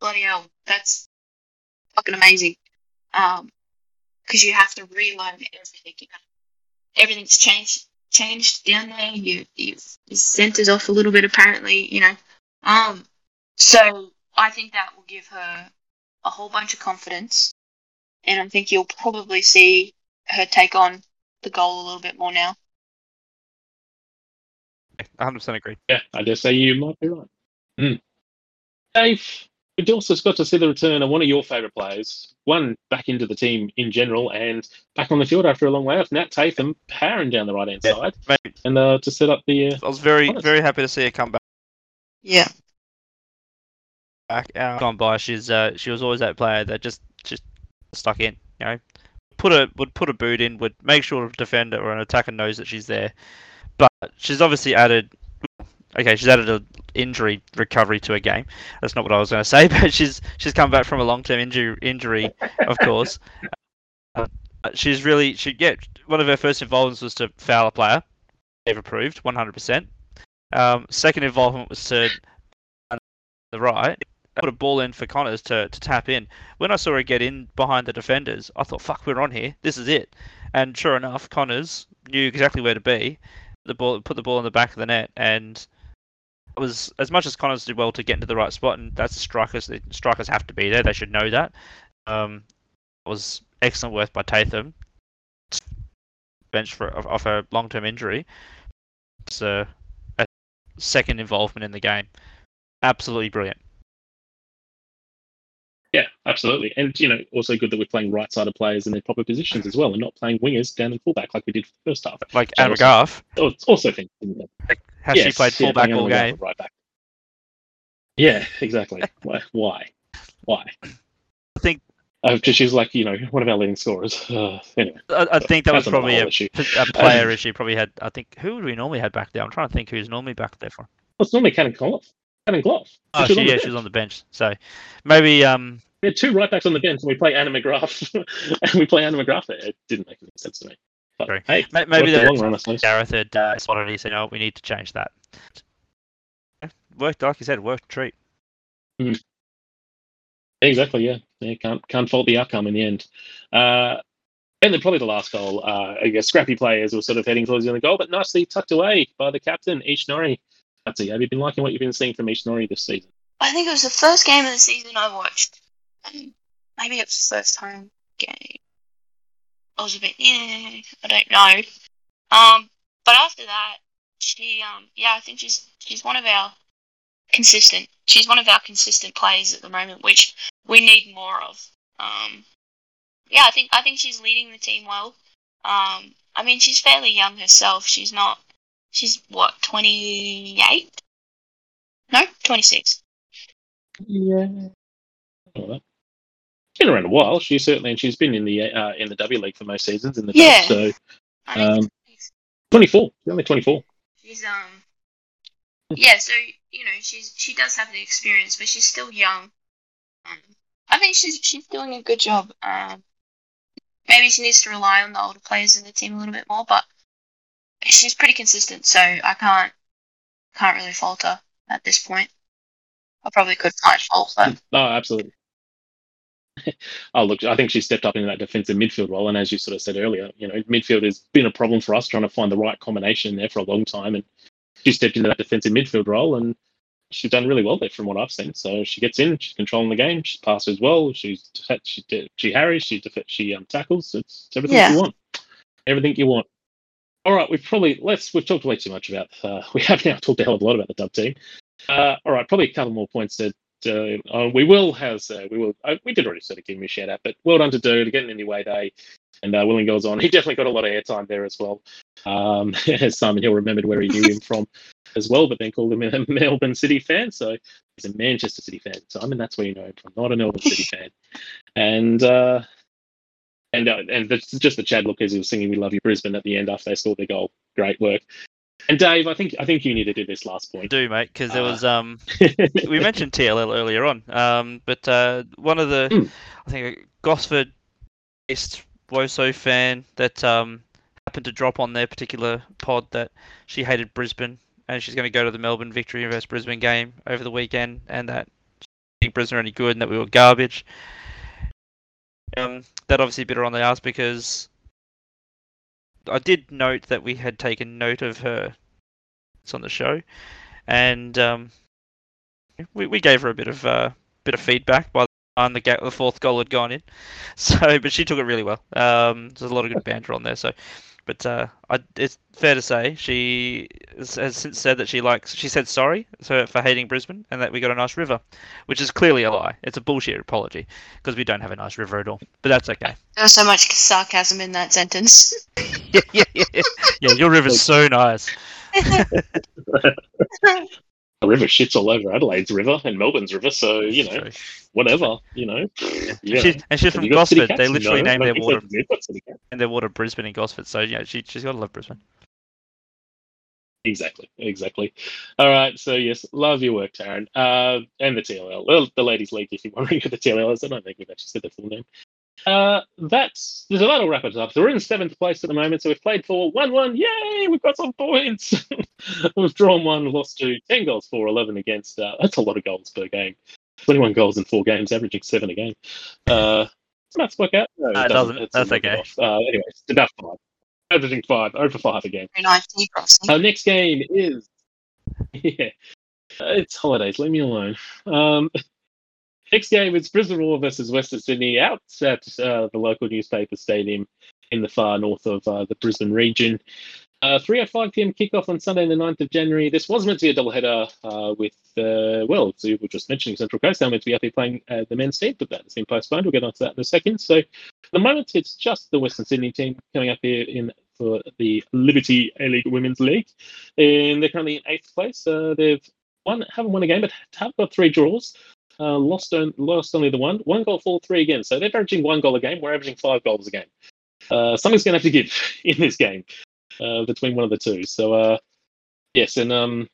bloody hell, that's fucking amazing. Um, because you have to relearn everything. You know? Everything's changed, changed down there. You, you've your centers off a little bit apparently. You know, um, so I think that will give her a whole bunch of confidence, and I think you'll probably see her take on the goal a little bit more now. 100% agree. Yeah, I dare say you might be right. Mm. Dave, we also got to see the return of one of your favourite players, one back into the team in general, and back on the field after a long way off. Nat Tathem powering down the right hand Yeah. side, Mate, and uh, to set up the. Uh, I was very, Honest. very happy to see her come back. Yeah. back uh, gone by. She's uh, she was always that player that just just stuck in. You know, put a would put a boot in, would make sure a defender or an attacker knows that she's there. But she's obviously added. Okay, she's added a injury recovery to a game. That's not what I was going *laughs* to say, but she's she's come back from a long term injury injury, of course. *laughs* Uh, she's really she get one of her first involvements was to foul a player. They've approved 100%. Um, second involvement was to the right, put a ball in for Connors to, to tap in. When I saw her get in behind the defenders, I thought, fuck, we're on here. This is it. And sure enough, Connors knew exactly where to be. The ball, put the ball in the back of the net, and was as much as Connors did well to get into the right spot, and that's the strikers. The strikers have to be there. They should know that. Um, it was excellent work by Tathem. Bench for off a long-term injury. It's a, a second involvement in the game. Absolutely brilliant. yeah, absolutely, and you know, also good that we're playing right-sided players in their proper positions as well, and not playing wingers down in fullback like we did for the first half. Like So Anna also- it's also isn't has she played fullback all game? Right back. Yeah, exactly. *laughs* Why? Why? Why? I think Uh, because she's like, you know, one of our leading scorers. Uh, *sighs* anyway, I, I think that was probably a, a *laughs* player issue. Probably had. I think who would we normally had back there? I'm trying to think who's normally back there for. Well, it's normally Cannon Clough. Cannon Clough. Oh, She's she, yeah, bench. she was on the bench. So maybe um We had two right backs on the bench, and we play Anna McGrath, *laughs* and we play Anna McGrath there. It didn't make any sense to me. But Sorry. hey, maybe the the long run, I suppose. Garrath had uh, spotted it. He said, "No, we need to change that." Worked like you said. Worked a treat. Exactly. Yeah. Yeah. Can't can't fault the outcome in the end. Uh, and then probably the last goal. Uh, I guess scrappy players were sort of heading towards the end goal, but nicely tucked away by the captain, Ish Norrie. That's it. Have you been liking what you've been seeing from Ish Norrie this season? I think it was the first game of the season I watched. Maybe it was the first home game. I was a bit, yeah, I don't know. Um, but after that, she, um, yeah, I think she's she's one of our consistent. She's one of our consistent players at the moment, which we need more of. Um, yeah, I think I think she's leading the team well. Um, I mean, she's fairly young herself. She's not. She's what twenty eight? No, twenty six. Yeah. Been around a while. She certainly, and she's been in the uh, in the W League for most seasons in the Yeah. Dutch, So Um, twenty four. She's only twenty four. she's um yeah. So you know, she's she does have the experience, but she's still young. Um, I think she's she's doing a good job. Um, maybe she needs to rely on the older players in the team a little bit more, but she's pretty consistent, so I can't can't really falter at this point. I probably could find fault, but No, absolutely. *laughs* oh, look, I think she stepped up in that defensive midfield role, and as you sort of said earlier, you know, midfield has been a problem for us trying to find the right combination there for a long time, and she stepped into that defensive midfield role, and she's done really well there from what I've seen. So she gets in, she's controlling the game, she passes well, she's she she harries, she she um, tackles. It's, it's everything Yeah. you want, everything you want. All right, we've probably let's we've talked way too much about. Uh, *laughs* we have now talked a hell of a lot about the dub team. Uh, all right, probably a couple more points that uh, uh, we will has uh, we will uh, we did already sort of give him a shout out, but well done to to getting in the way day, and uh, Willing goes on. He definitely got a lot of airtime there as well. Um, *laughs* as Simon Hill remembered where he knew him from as well, but then called him a *laughs* Melbourne City fan, so he's a Manchester City fan. So I mean that's where you know him from, not a Melbourne City fan. And uh, and uh, and that's just the Chad look as he was singing "We Love You Brisbane" at the end after they scored their goal. Great work. And Dave, I think I think you need to do this last point. do mate because there Uh, was um *laughs* we mentioned TLL earlier on, um, but uh, one of the Mm. I think Gosford based Woso fan that um, happened to drop on their particular pod that she hated Brisbane and she's going to go to the Melbourne Victory versus Brisbane game over the weekend and that she think Brisbane were any good and that we were garbage. Um, that obviously bit her on the ass because I did note that we had taken note of her It's on the show, and um, we, we gave her a bit of uh, bit of feedback by the time the, ga- the fourth goal had gone in. *laughs* So, but she took it really well. Um, there's a lot of good banter on there. So, but uh, I, it's fair to say she has since said that she likes. She said sorry so for hating Brisbane and that we got a nice river, which is clearly a lie. It's a bullshit apology because we don't have a nice river at all. But that's okay. there was so much sarcasm in that sentence. yeah, yeah, yeah. Yeah, your river's so nice. *laughs* *laughs* The river shits all over Adelaide's river and Melbourne's river, so you know, whatever, you know. Yeah. And she's Have from you got city Gosford. They literally No, named their *laughs* water they've got city cats. and their water Brisbane and Gosford. So yeah, she she's got to love Brisbane. Exactly, exactly. All right, so yes, love your work, Taryn. Uh, and the TLL, well, the Ladies League, if you're *laughs* wondering who the TLL is. I don't think we've actually said the full name. Uh, that's so that'll wrap it up. So we're in seventh place at the moment. So we've played for one-one. Yay! We've got some points. *laughs* we've drawn one, lost two, ten goals for eleven against. Uh, that's a lot of goals per game. Twenty-one goals in four games, averaging seven a game. Uh, does maths work out? No, Uh, it doesn't. It's That's a little bit okay. off. Uh, anyway, it's about five. Averaging five, over five a game. Very nice crossing. Our next game is *laughs* yeah, Uh, it's holidays. Leave me alone. Um, next game is Brisbane Roar versus Western Sydney out at uh, the local newspaper stadium in the far north of uh, the Brisbane region. Uh, 3.05 p.m. kickoff on Sunday, the 9th of January. This was meant to be a doubleheader uh, with, uh, well, so we were just mentioning Central Coast. They were meant to be out there playing uh, the men's team, but that's been postponed. We'll get onto that in a second. So, at the moment, it's just the Western Sydney team coming up here in for the Liberty A League Women's League, and they're currently in eighth place. Uh, they've won, haven't won a game, but have got three draws. Uh, lost, on, lost only the one, one goal for three again. So they're averaging one goal a game. We're averaging five goals a game. Uh, something's going to have to give *laughs* in this game uh, between one of the two. So uh, yes, and um,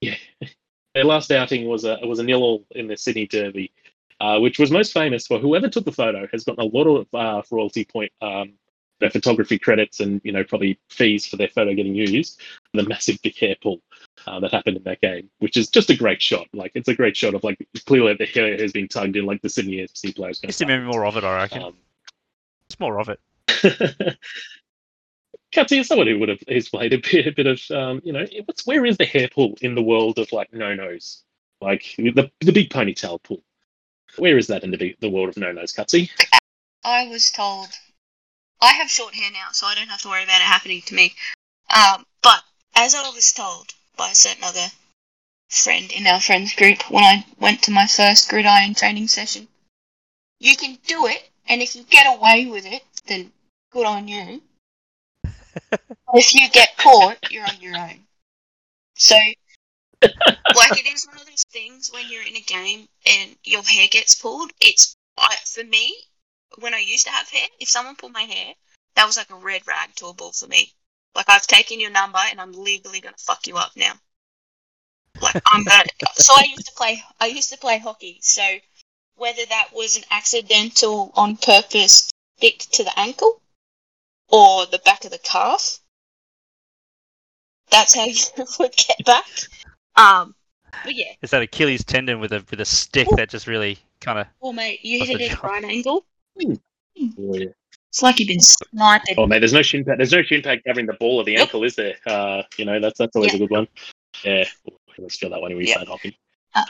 yeah, *laughs* their last outing was a was a nil all in the Sydney Derby, uh, which was most famous for whoever took the photo has gotten a lot of royalty point um, their photography credits and you know probably fees for their photo getting used. The massive big hair pull uh, that happened in that game, which is just a great shot. Like it's a great shot of like clearly the hair has been tugged in like the Sydney FC players. Used to be more of it, I reckon. Um, it's more of it. *laughs* Katsy is someone who would have he's played a bit, a bit of um, you know what's where is the hair pull in the world of like no nos like the the big ponytail pull where is that in the big, the world of no nos Katsy I was told I have short hair now, so I don't have to worry about it happening to me. Um, but as I was told by a certain other friend in our friends group when I went to my first gridiron training session, you can do it, and if you get away with it, then good on you. *laughs* if you get caught, you're on your own. So, *laughs* like, it is one of those things when you're in a game and your hair gets pulled. It's I, for me when I used to have hair. If someone pulled my hair, that was like a red rag to a bull for me. Like I've taken your number and I'm legally gonna fuck you up now. like I'm gonna, *laughs* so I used to play I used to play hockey. So whether that was an accidental on purpose stick to the ankle or the back of the calf, that's how *laughs* you would get back. Um, but yeah, Is that Achilles tendon with a with a stick that just really kind of? well, mate, you hit the it at job? right angle. Oh, yeah. It's like you've been sniped. Oh man, there's no shin pad. There's no shin pad covering the ball of the Nope. ankle, is there? Uh, you know, that's that's always Yeah. a good one. Yeah, let's feel that one when we Yeah. play hockey. Uh,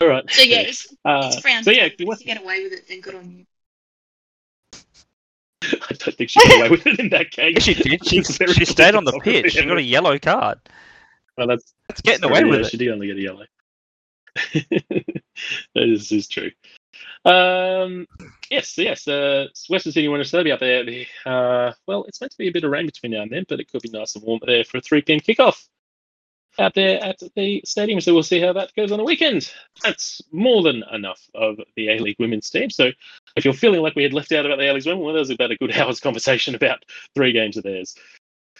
All right. So yeah, it's, *laughs* Uh, it's frowned. so yeah, upon. what- if you get away with it, then good on you. *laughs* I don't think she got away with it in that case. Yeah, she did. *laughs* She, she stayed on the pitch. She got a yellow card. Well, that's That's getting true, away yeah, with it. She did only get a yellow. that is, is true. Um, yes, yes. Uh, Western Sydney want to be up there. Uh, well, it's meant to be a bit of rain between now and then, but it could be nice and warm there for a 3 p.m. kickoff out there at the stadium. So we'll see how that goes on the weekend. That's more than enough of the A League women's team. So if you're feeling like we had left out about the A League women, well, that was about a good *laughs* hour's conversation about three games of theirs.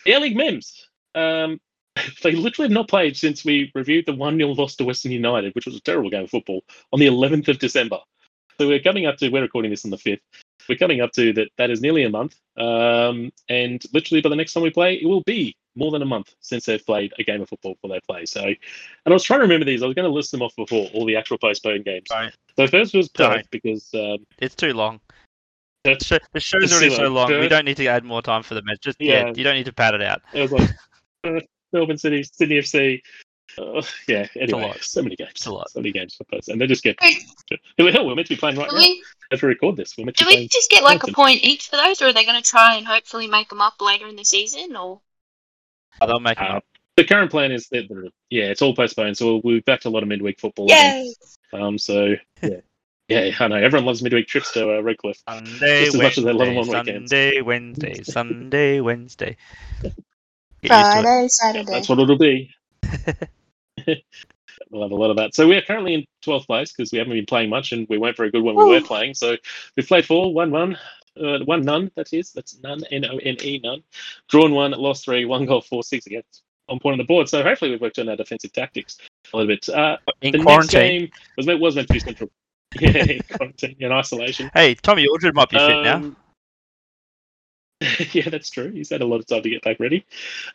The A League Mems. Um, *laughs* they literally have not played since we reviewed the 1 0 loss to Western United, which was a terrible game of football, on the 11th of December. So we're coming up to, we're recording this on the 5th. We're coming up to that, that is nearly a month. Um, and literally by the next time we play, it will be more than a month since they've played a game of football before they play. So, and I was trying to remember these. I was going to list them off before, all the actual postponed games. Don't. So first was Perth Don't. because um, It's too long. Perth- The show- the show's already so long. long. We don't need to add more time for the match. Just yeah. Yeah. you don't need to pad it out. it was like Perth, Melbourne City, Sydney FC. Uh, yeah, anyway, lot. so many games. It's a lot. So many games for Perth. And they just get. Wait. Hell, we're meant to be playing right Do now. we, As we record this, we're meant to do be we just get like a point each for those, or are they going to try and hopefully make them up later in the season? Or Oh, they'll make Uh, up. the current plan is that, yeah, it's all postponed. So we'll, we'll be back to a lot of midweek football. again. yeah, Um. So yeah, yeah, I know everyone loves midweek trips to uh, Redcliffe. Sunday, just as much as they love 'em Wednesday, on weekends. Sunday, Wednesday, Sunday, Wednesday. Get used to it. Friday, Saturday. That's what it'll be. *laughs* *laughs* we'll have a lot of that. So we are currently in 12th place because we haven't been playing much and we weren't very good when we Ooh. were playing. So we've played four, one, one, uh, one none. That is, that's none, N O N E, none. Drawn one, lost three, one goal, four, six against on point on the board. So hopefully we've worked on our defensive tactics a little bit. Uh, In the next quarantine. game was meant, was meant to be central. *laughs* Yeah, in quarantine, in isolation. Hey, Tommy Aldred might be fit now. *laughs* Yeah, that's true. He's had a lot of time to get back ready.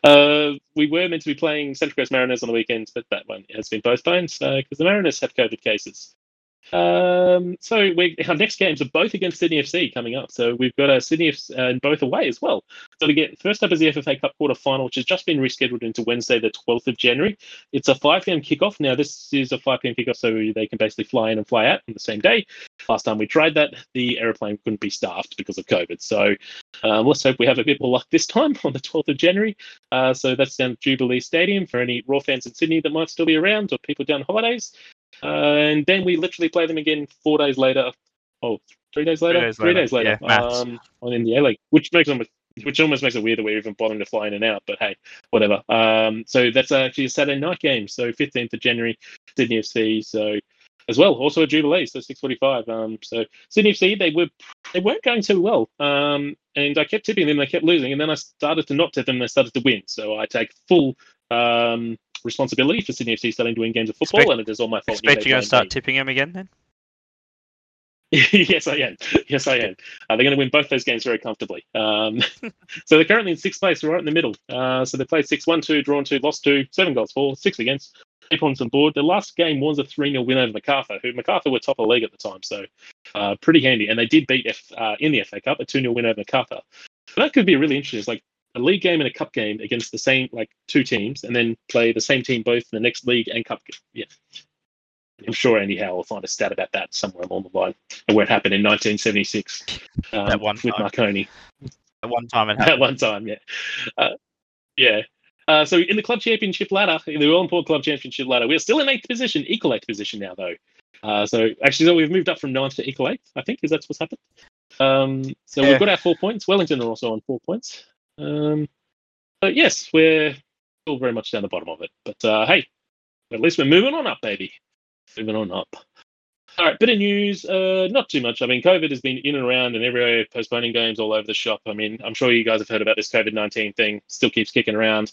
Uh, we were meant to be playing Central Coast Mariners on the weekends, but that one has been postponed because the Mariners have COVID cases. Um, so our next games are both against Sydney FC coming up. So we've got a Sydney FC uh, both away as well. So to get first up is the FFA Cup quarter final, which has just been rescheduled into Wednesday, the 12th of January. It's a 5 p.m. kickoff. Now this is a 5 p.m. kickoff, so they can basically fly in and fly out on the same day. Last time we tried that, the aeroplane couldn't be staffed because of COVID. So um, let's hope we have a bit more luck this time *laughs* on the 12th of January. Uh, so that's down at Jubilee Stadium for any Roar fans in Sydney that might still be around or people down holidays. Uh, and then we literally play them again four days later. Oh, three days later? days Three later, days later. yeah, um, on in the A League, which makes almost which almost makes it weird that we're even bothering to fly in and out. But hey, whatever. Um, so that's actually a Saturday night game. So 15th of January, Sydney FC. So as well, also a Jubilee. So 6:45. Um, so Sydney FC, they were they weren't going too well. Um, and I kept tipping them, they kept losing, and then I started to not tip them, they started to win. So I take full um, responsibility for Sydney FC starting to win games of football, Expect- and it is all my fault. Expect you're going to start me. tipping him again then? *laughs* yes, I am. Yes, I am. Uh, they're going to win both those games very comfortably. Um, *laughs* so they're currently in sixth place, right in the middle. Uh, so they played 6 1 2, drawn 2, lost 2, 7 goals for, 6 against, 8 points on board. The last game was a 3 0 win over Macarthur, who Macarthur were top of the league at the time. So uh, pretty handy. And they did beat F, uh, in the FA Cup, a 2 0 win over Macarthur. So that could be really interesting. It's like a league game and a cup game against the same, like two teams, and then play the same team both in the next league and cup. game. Yeah. I'm sure Andy Howe will find a stat about that somewhere along the line, and where it happened in 1976 *laughs* um, That one with time. Marconi At one time it *laughs* happened. at one time. Yeah, uh, yeah. Uh, so in the club championship ladder, in the All Important Club Championship ladder, we're still in eighth position, equal eighth position now, though. Uh, so actually, so we've moved up from ninth to equal eighth. I think is that's what's happened. Um, so Yeah. we've got our four points. Wellington are also on four points. Um, but yes, we're still very much down the bottom of it. But uh, hey, at least we're moving on up, baby. Moving on up. All right, bit of news. Uh, not too much. I mean, COVID has been in and around and everywhere, postponing games all over the shop. I mean, I'm sure you guys have heard about this COVID 19 thing. Still keeps kicking around.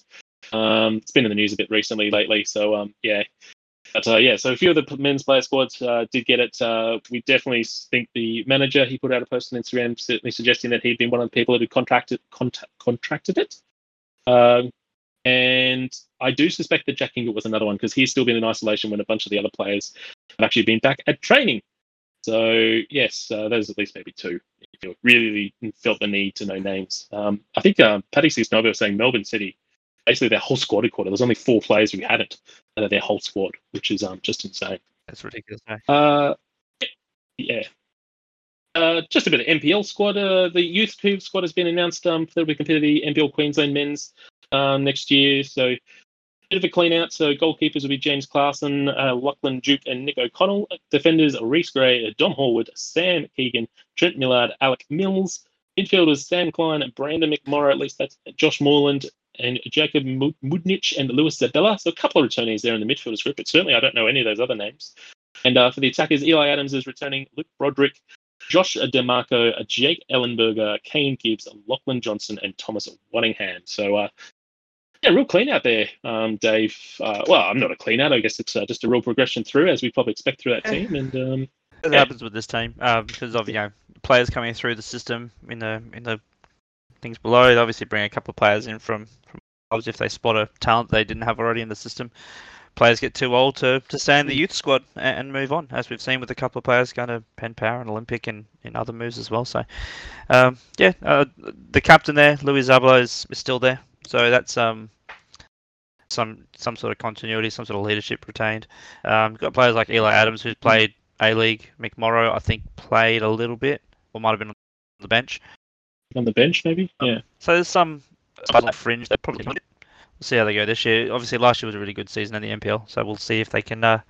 Um, it's been in the news a bit recently lately, so um, yeah. But uh, yeah, so a few of the men's player squads uh, did get it. Uh, we definitely think the manager he put out a post on Instagram certainly suggesting that he'd been one of the people had contracted cont- contracted it. Um, and I do suspect that Jack Ingle was another one because he's still been in isolation when a bunch of the other players have actually been back at training. So yes, uh, those at least maybe two. If you really felt the need to know names, um, I think um, Paddy Kisnorbo was saying Melbourne City, basically their whole squad had caught it. There's only four players who hadn't out of their whole squad, which is um, just insane. That's ridiculous. eh? Uh, yeah. Uh, just a bit of NPL squad. Uh, the youth two squad has been announced um, that we compete the NPL Queensland men's um, next year. So bit of a clean out. So goalkeepers will be James Clarson, uh, Lachlan Duke, and Nick O'Connell. Defenders Reese Gray, Dom Horwood, Sam Keegan, Trent Millard, Alec Mills. Midfielders Sam Klein, Brandon McMorrow, at least that's Josh Morland, and Jacob Mu- Mudnich and Lewis Zabella. So a couple of returnees there in the midfielders group, but certainly I don't know any of those other names. And uh, for the attackers, Eli Adams is returning, Luke Broderick, Josh DeMarco, Jake Ellenberger, Kane Gibbs, Lachlan Johnson, and Thomas Waddingham. So, uh, yeah, real clean out there, um, Dave. Uh, well, I'm not a clean out. I guess it's uh, just a real progression through, as we probably expect through that team. And um, It Yeah. happens with this team uh, because of you know players coming through the system in the in the things below. They obviously bring a couple of players in from from clubs if they spot a talent they didn't have already in the system. Players get too old to, to stay in the youth squad and, and move on, as we've seen with a couple of players going to Penn Power and Olympic and in other moves as well. So, um, yeah, uh, the captain there, Louis Zabala, is, is still there. So that's um, some some sort of continuity, some sort of leadership retained. Um, got players like Eli Adams, who's played A League. McMorrow, I think, played a little bit, or might have been on the bench. On the bench, maybe. Yeah. So there's some some like fringe that probably. We'll see how they go this year. Obviously, last year was a really good season in the NPL, so we'll see if they can uh,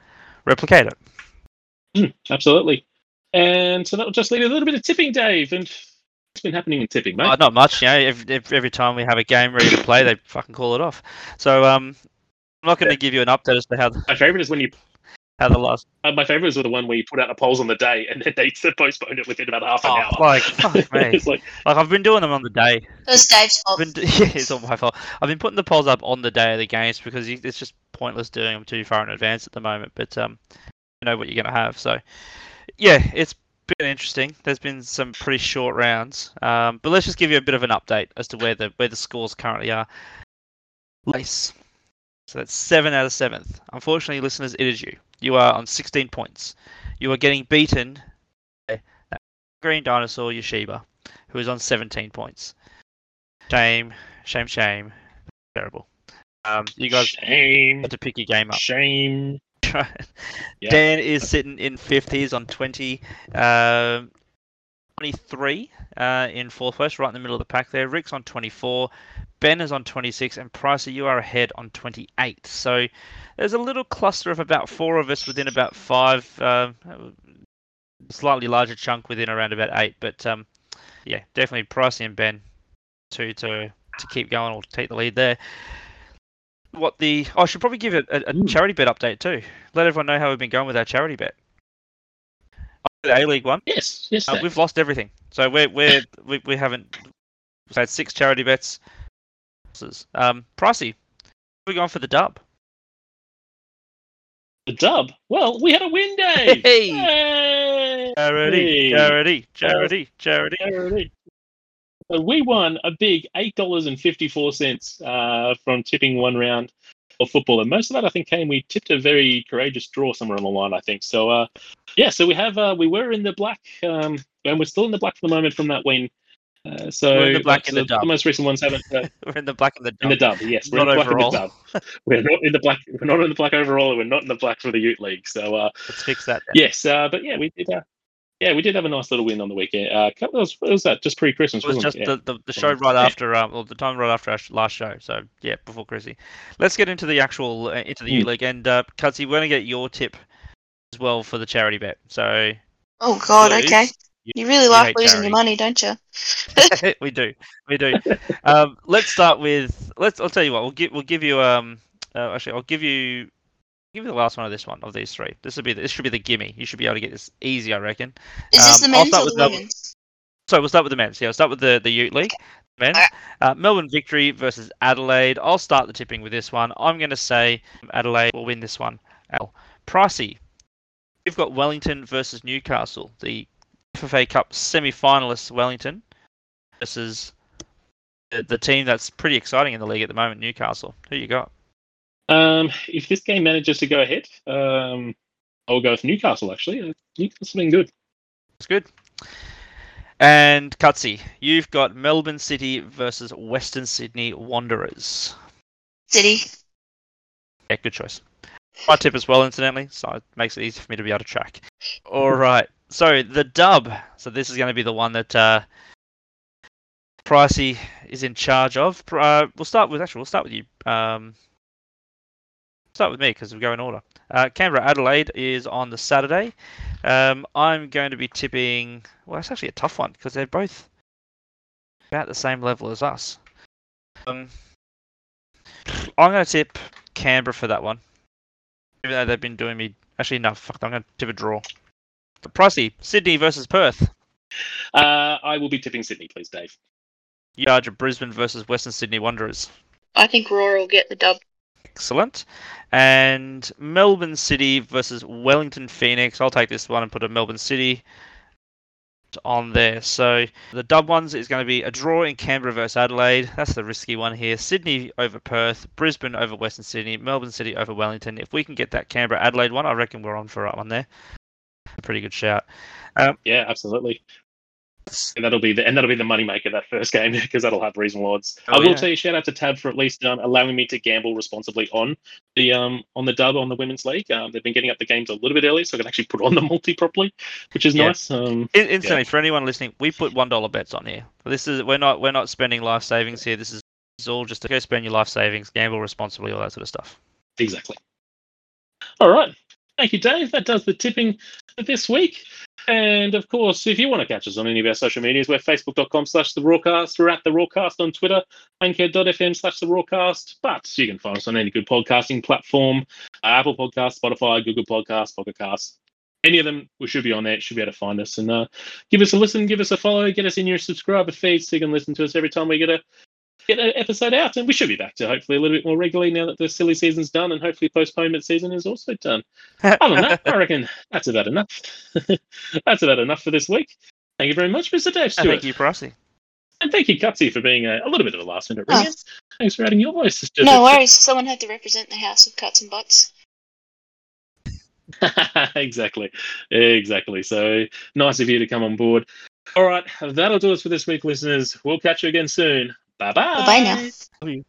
replicate it. Mm, absolutely. And so that'll just leave a little bit of tipping, Dave. And what's been happening in tipping, mate? Uh, not much, you know. Every, every every time we have a game ready to play, they fucking call it off. So um, I'm not going to give you an update as to how the, my favorite is when you. How the last. Uh, my favourites were the one where you put out the polls on the day and then *laughs* they postponed it within about half an Oh, hour. like *laughs* fuck me. it's like, Like I've been doing them on the day. It was Dave's I've fault. been, do- *laughs* yeah, it's all my fault. I've been putting the polls up on the day of the games because you, it's just pointless doing them too far in advance at the moment. But um, you know what you're going to have. So yeah, it's been interesting. There's been some pretty short rounds. Um, but let's just give you a bit of an update as to where the where the scores currently are. Lace. So that's seven out of seventh. Unfortunately, listeners, it is you. You are on 16 points. You are getting beaten by that green dinosaur Yoshiba, who is on 17 points. Shame, shame, shame. Terrible. Um, you guys shame, had to pick your game up. shame. *laughs* Dan is sitting in fifth. He's on 20. Um, 23 uh, in fourth place, right in the middle of the pack there. Rick's on 24. Ben is on 26. And Pricey, you are ahead on 28. So there's a little cluster of about four of us within about five. Um, slightly larger chunk within around about eight. But um, yeah, definitely Pricey and Ben two to, to keep going or take the lead there. What the? Oh, I should probably give a, a, a charity bet update too. Let everyone know how we've been going with our charity bet. The A League one, Yes, yes. uh, we've lost everything. So we're we're we, we haven't. We've had six charity bets. Um, pricey. We're going for the dub. the dub. Well, we had a win, day. *laughs* Hey! Hey! Charity, charity, charity, charity. Charity. So we won a big eight dollars and fifty four cents uh, from tipping one round of football, and most of that I think came. We tipped a very courageous draw somewhere on the line, I think. So uh, yeah, so we have uh, we were in the black, um, and we're still in the black for the moment from that win. Uh, so We're in the black in the dub. most recent ones haven't uh, We're in the black and the in the dub. dub. Yes, we're Not in the black overall. in the dub. We're not in the black. We're not in the black overall. and We're not in the black for the Ute League. So uh, Let's fix that. Then. yes, uh, but yeah, we did. Yeah, we did have a nice little win on the weekend. Uh, couple- it was, what was that just pre-Christmas? It was just it? the, the, the show right after, um, or the time right after our last show. So yeah, before Chrissy. Let's get into the actual uh, into the U Hmm. League and uh, Cutsy, we're gonna get your tip as well for the charity bet. So Oh God, Lose. okay. You- You really you like losing charity. your money, don't you? *laughs* we do, we do. *laughs* Um, let's start with let's. I'll tell you what. We'll give we'll give you um. Uh, actually, I'll give you give you the last one of this one of these three. This will be the, this should be the gimme. You should be able to get this easy, I reckon. Is this Um, the men's or with the the- women's? So we'll start with the men's. Yeah, we'll start with the the Ute League. men. Uh, Melbourne victory versus Adelaide. I'll start the tipping with this one. I'm going to say Adelaide will win this one. L. Pricey. You've got Wellington versus Newcastle. The FFA Cup semi-finalists Wellington versus the, the team that's pretty exciting in the league at the moment, Newcastle. Who you got? Um, if this game manages to go ahead, um, I'll go with Newcastle. Actually, Uh, Newcastle's been good. It's good. And Cutsy, you've got Melbourne City versus Western Sydney Wanderers. City. Yeah, good choice. My tip as well, incidentally, so it makes it easy for me to be able to track. All right. So the dub. So this is going to be the one that uh, Pricey is in charge of. Uh, we'll start with actually. We'll start with you. Um, start with me because we go in order. Uh, Canberra Adelaide is on the Saturday. Um, I'm going to be tipping. Well, it's actually a tough one because they're both about the same level as us. Um, I'm going to tip Canberra for that one. Even though they've been doing me. Actually, no, fuck, I'm going to tip a draw. The pricey, Sydney versus Perth. Uh, I will be tipping Sydney, please, Dave. You of Brisbane versus Western Sydney Wanderers. I think Roar will get the dub. Excellent. And Melbourne City versus Wellington Phoenix. I'll take this one and put a Melbourne City on there. So the dub ones is going to be a draw in Canberra versus Adelaide. That's the risky one here. Sydney over Perth, Brisbane over Western Sydney, Melbourne City over Wellington. If we can get that Canberra Adelaide one, I reckon we're on for that one there. A pretty good shout. Um, yeah, absolutely. And that'll be the and that'll be the moneymaker that first game *laughs* because that'll have reasonable odds. Oh, I will yeah. tell you shout out to Tab for at least um, allowing me to gamble responsibly on the um on the dub on the women's league. Um, they've been getting up the games a little bit early, so I can actually put on the *laughs* multi properly, which is Yeah. nice. Um, In- instantly, for anyone listening, we put one dollar bets on here. This is we're not we're not spending life savings here. This is, this is all just to go spend your life savings, gamble responsibly, all that sort of stuff. Exactly. All right. Thank you, Dave. That does the tipping for this week. And of course, if you want to catch us on any of our social medias, we're facebook.com slash the Roarcast. We're at the Roarcast on Twitter, anchor.fm slash the Roarcast. But you can find us on any good podcasting platform uh, Apple Podcasts, Spotify, Google Podcasts, Pocket Casts. Any of them, we should be on there. Should be able to find us and uh, give us a listen, give us a follow, get us in your subscriber feed so you can listen to us every time we get a get an episode out. And we should be back to hopefully a little bit more regularly now that the silly season's done and hopefully postponement season is also done. *laughs* Other than that, I reckon that's about enough. *laughs* that's about enough for this week. Thank you very much, Mr. Dave And Stewart. thank you, Pricey. And thank you, Cutsy, for being a, a little bit of a last minute Oh. Thanks for adding your voice. Just- No worries. Someone had to represent the house of cuts and butts. *laughs* exactly. Exactly. So nice of you to come on board. All right. That'll do us for this week, listeners. We'll catch you again soon. Bye bye. Bye-bye now. Love you.